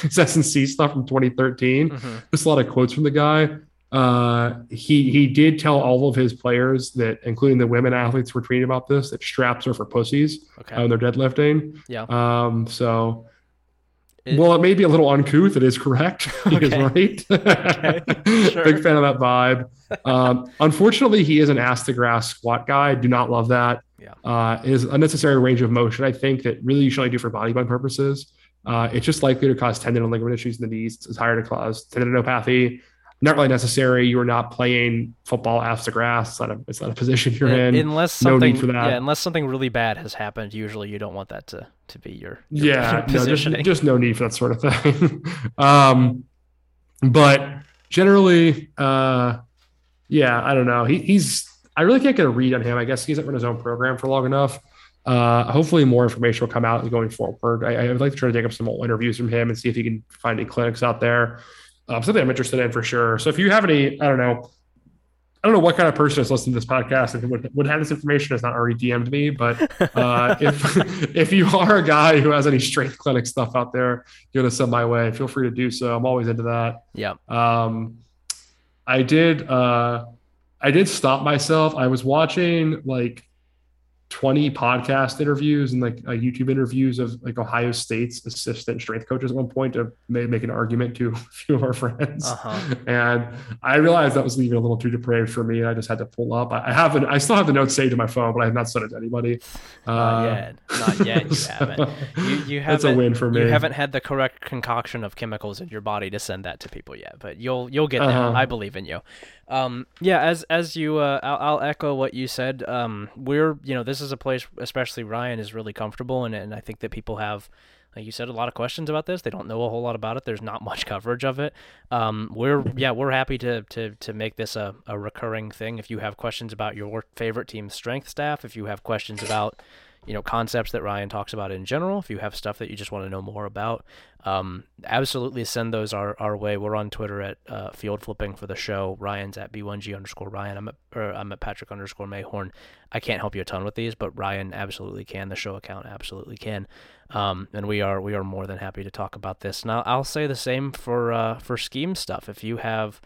his S&C stuff from 2013. Mm-hmm. Just a lot of quotes from the guy. Uh, he he did tell all of his players that, including the women athletes, were tweeting about this that straps are for pussies okay. when they're deadlifting. Yeah. Um. So it, well, it may be a little uncouth. It is correct. [laughs] He okay. is right. [laughs] okay. Sure. Big fan of that vibe. Um, unfortunately, he is an ass to grass squat guy. I do not love that. Yeah. Uh, is unnecessary range of motion. I think that really you should only do for bodybuilding purposes. Uh, it's just likely to cause tendon and ligament issues in the knees. It's higher to cause tendinopathy, not really necessary. You are not playing football after grass. It's not a, it's not a position you're in. Unless something, no for that. Yeah, unless something really bad has happened, usually you don't want that to to be your, your yeah. [laughs] No, just, just no need for that sort of thing. [laughs] um, but generally, uh, yeah, I don't know. He, he's I really can't get a read on him. I guess he hasn't run his own program for long enough. Uh, hopefully, more information will come out going forward. I, I, would like to try to dig up some more interviews from him and see if he can find any clinics out there um, something I'm interested in for sure. So if you have any, I don't know, I don't know what kind of person is listening to this podcast and would, would have this information has not already DM'd me, but uh, [laughs] if if you are a guy who has any strength clinic stuff out there, you want to send my way, feel free to do so. I'm always into that. Yeah. Um, I did. Uh, I did stop myself. I was watching like 20 podcast interviews and like uh, YouTube interviews of like Ohio State's assistant strength coaches at one point to make, make an argument to [laughs] a few of our friends. Uh-huh. And I realized that was even a little too depraved for me. And I just had to pull up. I, I haven't, I still have the notes saved to my phone, but I have not sent it to anybody. Uh, not yet. Not yet. You so [laughs] haven't. You, you haven't. It's a win for me. You haven't had the correct concoction of chemicals in your body to send that to people yet, but you'll, you'll get there. Uh-huh. I believe in you. Um, yeah, as as you, uh, I'll, I'll, echo what you said. Um, we're, you know, this is a place, especially Ryan is really comfortable, and and I think that people have, like you said, a lot of questions about this. They don't know a whole lot about it. There's not much [laughs] coverage of it. Um, we're, yeah, we're happy to to to make this a, a recurring thing. If you have questions about your favorite team's strength staff, if you have questions about you know concepts that Ryan talks about in general, if you have stuff that you just want to know more about, um, absolutely send those our, our way. We're on Twitter at uh, Field Flipping for the show. Ryan's at B1G underscore Ryan. I'm at, or I'm at Patrick underscore Mayhorn. I can't help you a ton with these, but Ryan absolutely can. The show account absolutely can. Um, and we are we are more than happy to talk about this. Now I'll say the same for uh, for scheme stuff. If you have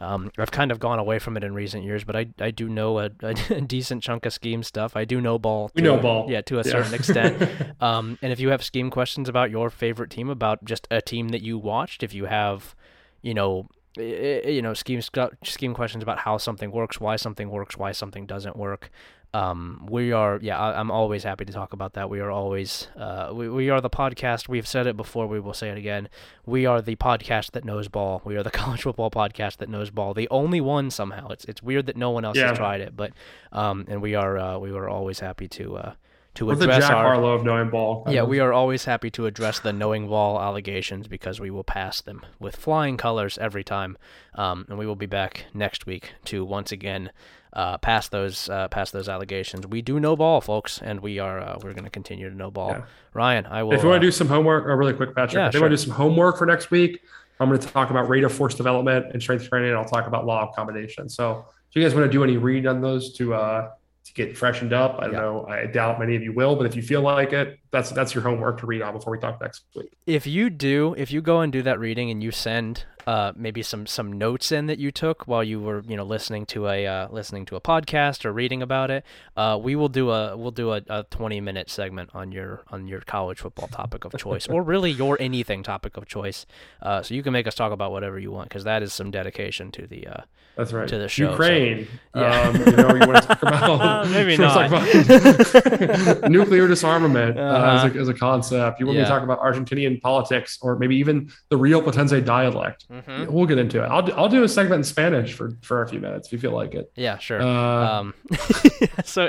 um, I've kind of gone away from it in recent years, but I, I do know a, [laughs] a decent chunk of scheme stuff. I do know ball. We know ball. Yeah, to a yeah. certain extent. [laughs] um, and if you have scheme questions about your favorite team, about just a team that you watched, if you have, you know, you know, scheme scheme questions about how something works, why something works, why something doesn't work, um, we are yeah I, am always happy to talk about that. We are always uh, we, we are the podcast. We've said it before we will say it again. We are the podcast that knows ball. We are the [laughs] college football podcast that knows ball. The only one somehow. It's it's weird that no one else yeah. has tried it but um and we are uh, we were always happy to uh to We're address the Jack our Harlow of knowing ball. Yeah, we are always happy to address the knowing ball allegations because we will pass them with flying colors every time. Um, and we will be back next week to once again uh, past those uh, past those allegations. We do know ball, folks, and we are uh, we're going to continue to know ball. Yeah. Ryan, I will. If you want to uh, do some homework, uh, really quick, Patrick. Yeah, if you want to do some homework for next week, I'm going to talk about rate of force development and strength training, and I'll talk about law of combination. So, do you guys want to do any read on those to uh, to get freshened up. I don't yeah. know. I doubt many of you will, but if you feel like it, that's that's your homework to read on before we talk next week. If you do, if you go and do that reading and you send uh, maybe some some notes in that you took while you were you know listening to a uh, listening to a podcast or reading about it, uh, we will do a we'll do a, a 20 minute segment on your on your college football topic of choice or really your anything topic of choice. Uh, so you can make us talk about whatever you want because that is some dedication to the uh, that's right to the show. Ukraine, so, yeah. Um, you know, you want to talk about [laughs] maybe not [laughs] about nuclear disarmament uh, uh-huh. as, a, as a concept. You want yeah. me to talk about Argentinian politics or maybe even the Rioplatense dialect. Mm-hmm. We'll get into it. I'll, I'll do a segment in Spanish for, for a few minutes if you feel like it. Yeah, sure. Uh, um, [laughs] so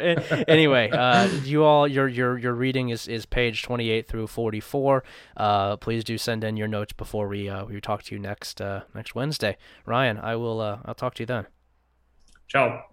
anyway, uh, you all your your your reading is, is page 28 through 44. Uh, please do send in your notes before we uh, we talk to you next uh, next Wednesday. Ryan, I will uh, I'll talk to you then. Ciao.